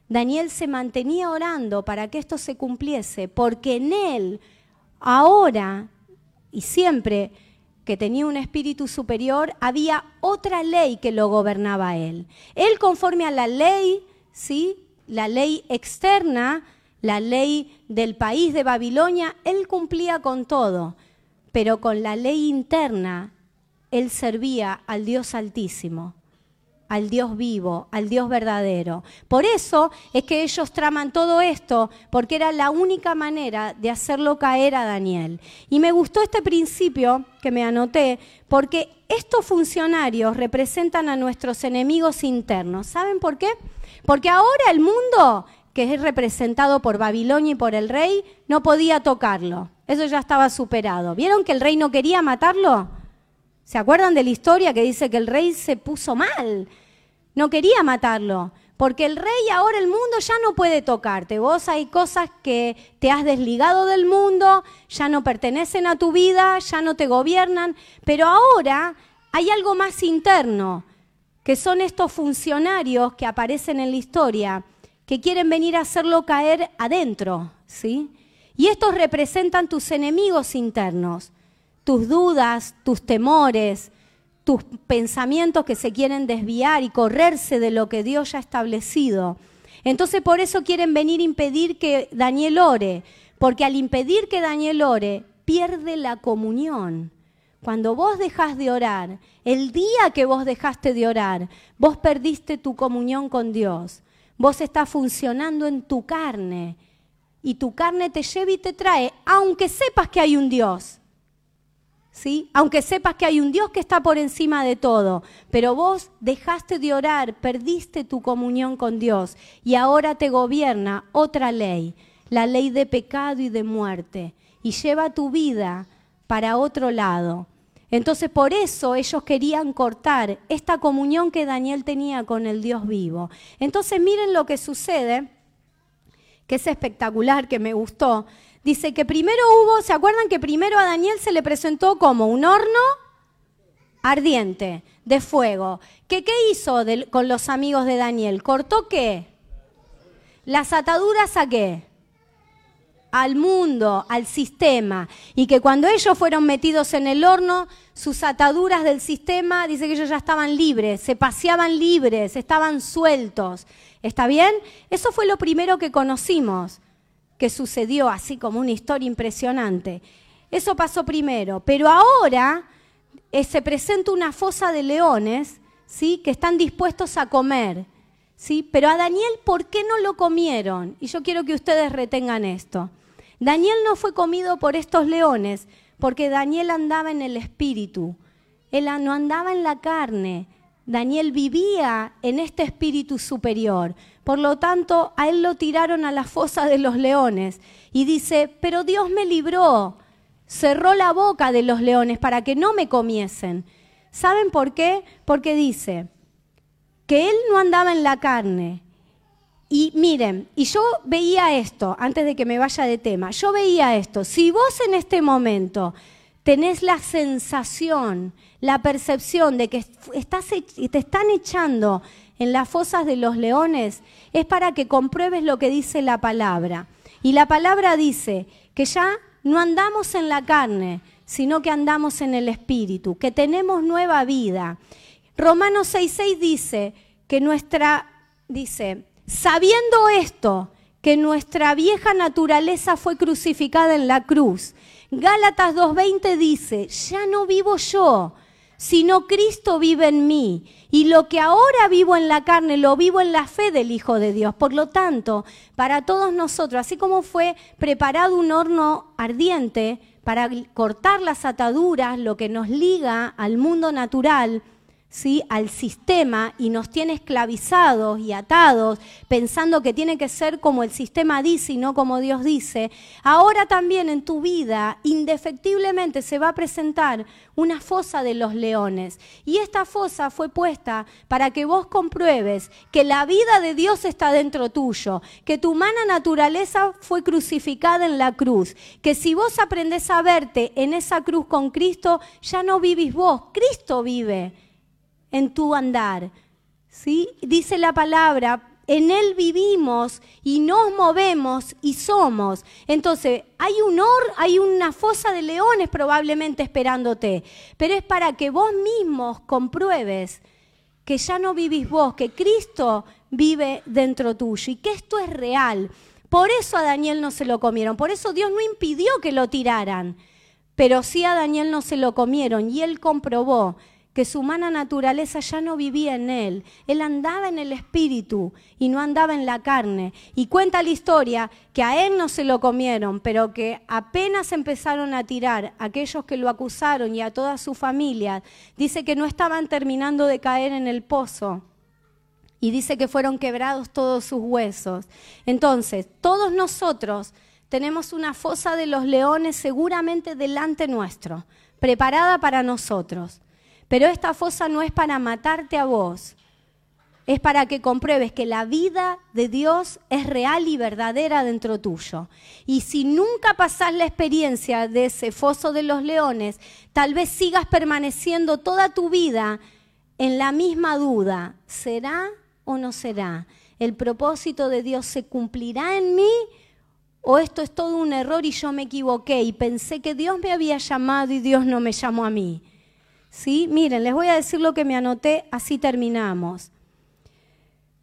Daniel se mantenía orando para que esto se cumpliese, porque en él, ahora y siempre que tenía un espíritu superior, había otra ley que lo gobernaba a él. Él conforme a la ley, ¿sí? La ley externa, la ley del país de Babilonia, él cumplía con todo, pero con la ley interna, él servía al Dios Altísimo al Dios vivo, al Dios verdadero. Por eso es que ellos traman todo esto, porque era la única manera de hacerlo caer a Daniel. Y me gustó este principio que me anoté, porque estos funcionarios representan a nuestros enemigos internos. ¿Saben por qué? Porque ahora el mundo, que es representado por Babilonia y por el rey, no podía tocarlo. Eso ya estaba superado. ¿Vieron que el rey no quería matarlo? ¿Se acuerdan de la historia que dice que el rey se puso mal? No quería matarlo, porque el rey ahora el mundo ya no puede tocarte. Vos hay cosas que te has desligado del mundo, ya no pertenecen a tu vida, ya no te gobiernan, pero ahora hay algo más interno, que son estos funcionarios que aparecen en la historia, que quieren venir a hacerlo caer adentro, ¿sí? Y estos representan tus enemigos internos tus dudas, tus temores, tus pensamientos que se quieren desviar y correrse de lo que Dios ya ha establecido. Entonces por eso quieren venir a impedir que Daniel ore, porque al impedir que Daniel ore, pierde la comunión. Cuando vos dejas de orar, el día que vos dejaste de orar, vos perdiste tu comunión con Dios. Vos estás funcionando en tu carne y tu carne te lleva y te trae, aunque sepas que hay un Dios. Aunque sepas que hay un Dios que está por encima de todo, pero vos dejaste de orar, perdiste tu comunión con Dios y ahora te gobierna otra ley, la ley de pecado y de muerte, y lleva tu vida para otro lado. Entonces por eso ellos querían cortar esta comunión que Daniel tenía con el Dios vivo. Entonces miren lo que sucede, que es espectacular, que me gustó. Dice que primero hubo, ¿se acuerdan que primero a Daniel se le presentó como un horno ardiente de fuego? ¿Qué, qué hizo con los amigos de Daniel? ¿Cortó qué? Las ataduras a qué? Al mundo, al sistema. Y que cuando ellos fueron metidos en el horno, sus ataduras del sistema, dice que ellos ya estaban libres, se paseaban libres, estaban sueltos. ¿Está bien? Eso fue lo primero que conocimos, que sucedió así como una historia impresionante. Eso pasó primero, pero ahora eh, se presenta una fosa de leones, ¿sí? Que están dispuestos a comer, ¿sí? Pero a Daniel, ¿por qué no lo comieron? Y yo quiero que ustedes retengan esto. Daniel no fue comido por estos leones porque Daniel andaba en el espíritu, él no andaba en la carne. Daniel vivía en este espíritu superior. Por lo tanto, a él lo tiraron a la fosa de los leones. Y dice, pero Dios me libró, cerró la boca de los leones para que no me comiesen. ¿Saben por qué? Porque dice que él no andaba en la carne. Y miren, y yo veía esto, antes de que me vaya de tema, yo veía esto, si vos en este momento tenés la sensación, la percepción de que estás, te están echando en las fosas de los leones, es para que compruebes lo que dice la palabra. Y la palabra dice que ya no andamos en la carne, sino que andamos en el Espíritu, que tenemos nueva vida. Romanos 6.6 dice que nuestra, dice, sabiendo esto, que nuestra vieja naturaleza fue crucificada en la cruz. Gálatas 2.20 dice, ya no vivo yo, sino Cristo vive en mí. Y lo que ahora vivo en la carne, lo vivo en la fe del Hijo de Dios. Por lo tanto, para todos nosotros, así como fue preparado un horno ardiente para cortar las ataduras, lo que nos liga al mundo natural, ¿sí? al sistema y nos tiene esclavizados y atados, pensando que tiene que ser como el sistema dice y no como Dios dice, ahora también en tu vida indefectiblemente se va a presentar una fosa de los leones. Y esta fosa fue puesta para que vos compruebes que la vida de Dios está dentro tuyo, que tu humana naturaleza fue crucificada en la cruz, que si vos aprendés a verte en esa cruz con Cristo, ya no vivís vos, Cristo vive en tu andar. ¿sí? Dice la palabra, en Él vivimos y nos movemos y somos. Entonces, hay un or, hay una fosa de leones probablemente esperándote, pero es para que vos mismos compruebes que ya no vivís vos, que Cristo vive dentro tuyo y que esto es real. Por eso a Daniel no se lo comieron, por eso Dios no impidió que lo tiraran, pero sí a Daniel no se lo comieron y él comprobó que su humana naturaleza ya no vivía en él. Él andaba en el espíritu y no andaba en la carne. Y cuenta la historia que a él no se lo comieron, pero que apenas empezaron a tirar aquellos que lo acusaron y a toda su familia, dice que no estaban terminando de caer en el pozo. Y dice que fueron quebrados todos sus huesos. Entonces, todos nosotros tenemos una fosa de los leones seguramente delante nuestro, preparada para nosotros. Pero esta fosa no es para matarte a vos, es para que compruebes que la vida de Dios es real y verdadera dentro tuyo. Y si nunca pasás la experiencia de ese foso de los leones, tal vez sigas permaneciendo toda tu vida en la misma duda, ¿será o no será? ¿El propósito de Dios se cumplirá en mí? ¿O esto es todo un error y yo me equivoqué y pensé que Dios me había llamado y Dios no me llamó a mí? ¿Sí? Miren, les voy a decir lo que me anoté, así terminamos.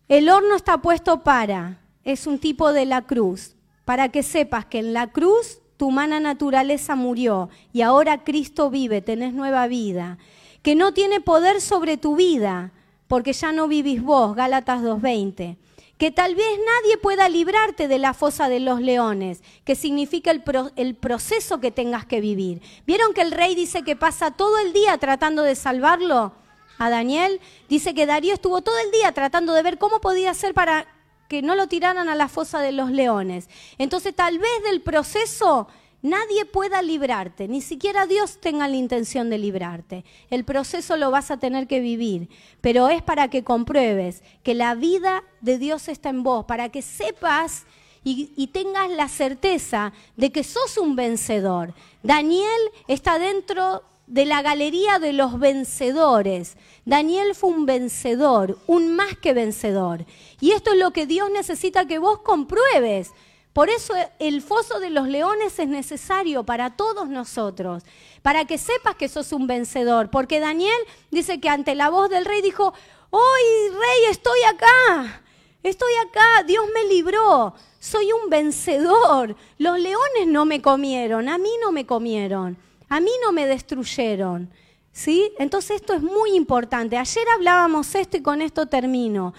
El horno está puesto para, es un tipo de la cruz, para que sepas que en la cruz tu humana naturaleza murió y ahora Cristo vive, tenés nueva vida, que no tiene poder sobre tu vida, porque ya no vivís vos, Gálatas 2.20 que tal vez nadie pueda librarte de la fosa de los leones, que significa el, el, proceso que tengas que vivir. ¿Vieron que el rey dice que pasa todo el día tratando de salvarlo a Daniel? Dice que Darío estuvo todo el día tratando de ver cómo podía hacer para que no lo tiraran a la fosa de los leones. Entonces tal vez del proceso nadie pueda librarte, ni siquiera Dios tenga la intención de librarte. El proceso lo vas a tener que vivir, pero es para que compruebes que la vida de Dios está en vos, para que sepas y, tengas la certeza de que sos un vencedor. Daniel está dentro de la galería de los vencedores. Daniel fue un vencedor, un más que vencedor. Y esto es lo que Dios necesita que vos compruebes. Por eso el foso de los leones es necesario para todos nosotros, para que sepas que sos un vencedor. Porque Daniel dice que ante la voz del rey dijo, hoy rey estoy acá, estoy acá, Dios me libró, soy un vencedor. Los leones no me comieron, a mí no me comieron, a mí no me destruyeron. ¿Sí? Entonces esto es muy importante. Ayer hablábamos esto y con esto termino.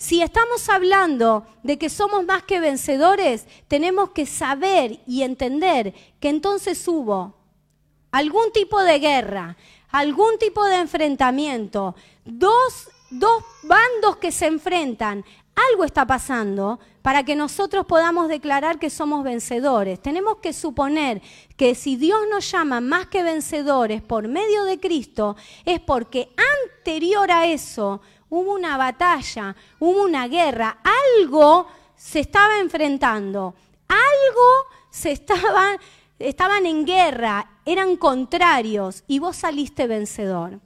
Si estamos hablando de que somos más que vencedores, tenemos que saber y entender que entonces hubo algún tipo de guerra, algún tipo de enfrentamiento, dos, dos bandos que se enfrentan, algo está pasando para que nosotros podamos declarar que somos vencedores. Tenemos que suponer que si Dios nos llama más que vencedores por medio de Cristo, es porque anterior a eso hubo una batalla, hubo una guerra, algo se estaba enfrentando, algo se estaban, estaban en guerra, eran contrarios y vos saliste vencedor.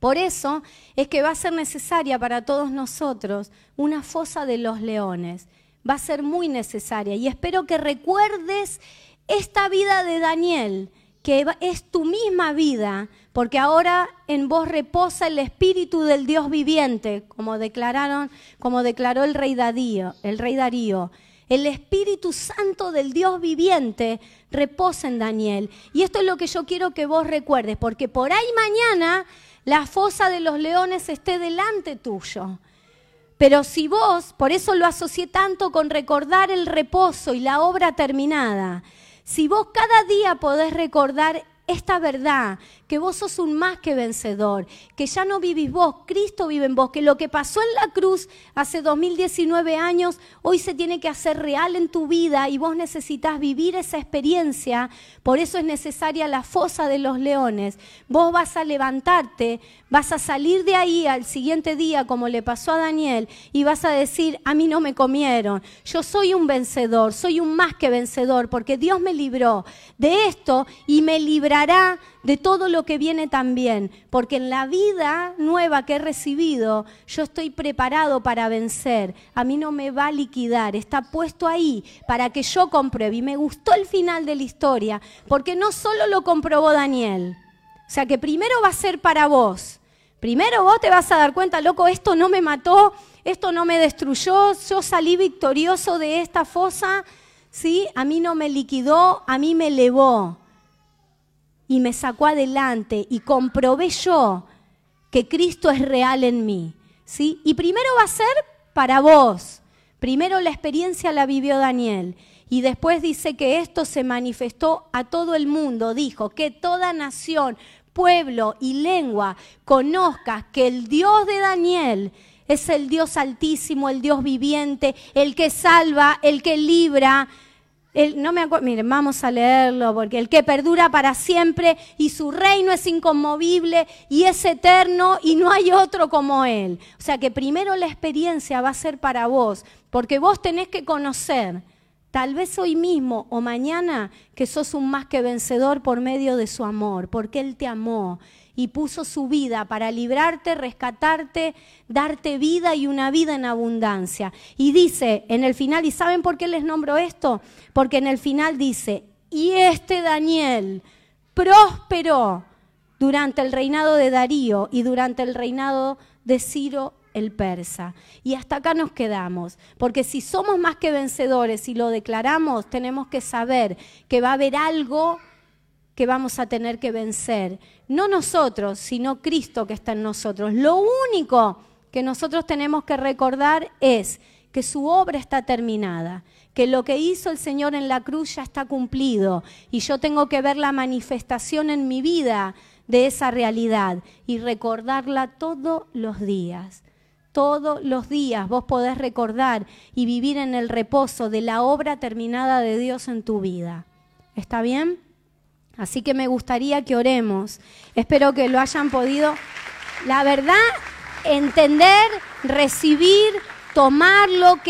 Por eso es que va a ser necesaria para todos nosotros una fosa de los leones. Va a ser muy necesaria y espero que recuerdes esta vida de Daniel, que es tu misma vida, porque ahora en vos reposa el espíritu del Dios viviente, como declararon, como declaró el rey Darío, el rey Darío. El Espíritu Santo del Dios viviente reposa en Daniel. Y esto es lo que yo quiero que vos recuerdes, porque por ahí mañana la fosa de los leones esté delante tuyo. Pero si vos, por eso lo asocié tanto con recordar el reposo y la obra terminada, si vos cada día podés recordar esta verdad, que vos sos un más que vencedor, que ya no vivís vos, Cristo vive en vos, que lo que pasó en la cruz hace 2019 años, hoy se tiene que hacer real en tu vida y vos necesitas vivir esa experiencia, por eso es necesaria la fosa de los leones. Vos vas a levantarte, vas a salir de ahí al siguiente día, como le pasó a Daniel, y vas a decir, a mí no me comieron, yo soy un vencedor, soy un más que vencedor, porque Dios me libró de esto y me librará de todo lo que viene también, porque en la vida nueva que he recibido, yo estoy preparado para vencer. A mí no me va a liquidar, está puesto ahí para que yo compruebe. Y me gustó el final de la historia, porque no solo lo comprobó Daniel, o sea que primero va a ser para vos. Primero vos te vas a dar cuenta, loco, esto no me mató, esto no me destruyó, yo salí victorioso de esta fosa, ¿sí? A mí no me liquidó, a mí me elevó y me sacó adelante y comprobé yo que Cristo es real en mí. ¿sí? Y primero va a ser para vos. Primero la experiencia la vivió Daniel y después dice que esto se manifestó a todo el mundo. Dijo que toda nación, pueblo y lengua conozca que el Dios de Daniel es el Dios altísimo, el Dios viviente, el que salva, el que libra, no me miren, vamos a leerlo, porque el que perdura para siempre y su reino es inconmovible y es eterno y no hay otro como él. O sea que primero la experiencia va a ser para vos, porque vos tenés que conocer, tal vez hoy mismo o mañana, que sos un más que vencedor por medio de su amor, porque Él te amó y puso su vida para librarte, rescatarte, darte vida y una vida en abundancia. Y dice en el final, ¿y saben por qué les nombro esto? Porque en el final dice, y este Daniel prosperó durante el reinado de Darío y durante el reinado de Ciro el persa. Y hasta acá nos quedamos, porque si somos más que vencedores y lo declaramos, tenemos que saber que va a haber algo que vamos a tener que vencer. No nosotros, sino Cristo que está en nosotros. Lo único que nosotros tenemos que recordar es que su obra está terminada, que lo que hizo el Señor en la cruz ya está cumplido y yo tengo que ver la manifestación en mi vida de esa realidad y recordarla todos los días. Todos los días vos podés recordar y vivir en el reposo de la obra terminada de Dios en tu vida. ¿Está bien? Así que me gustaría que oremos. Espero que lo hayan podido, la verdad, entender, recibir, tomar lo que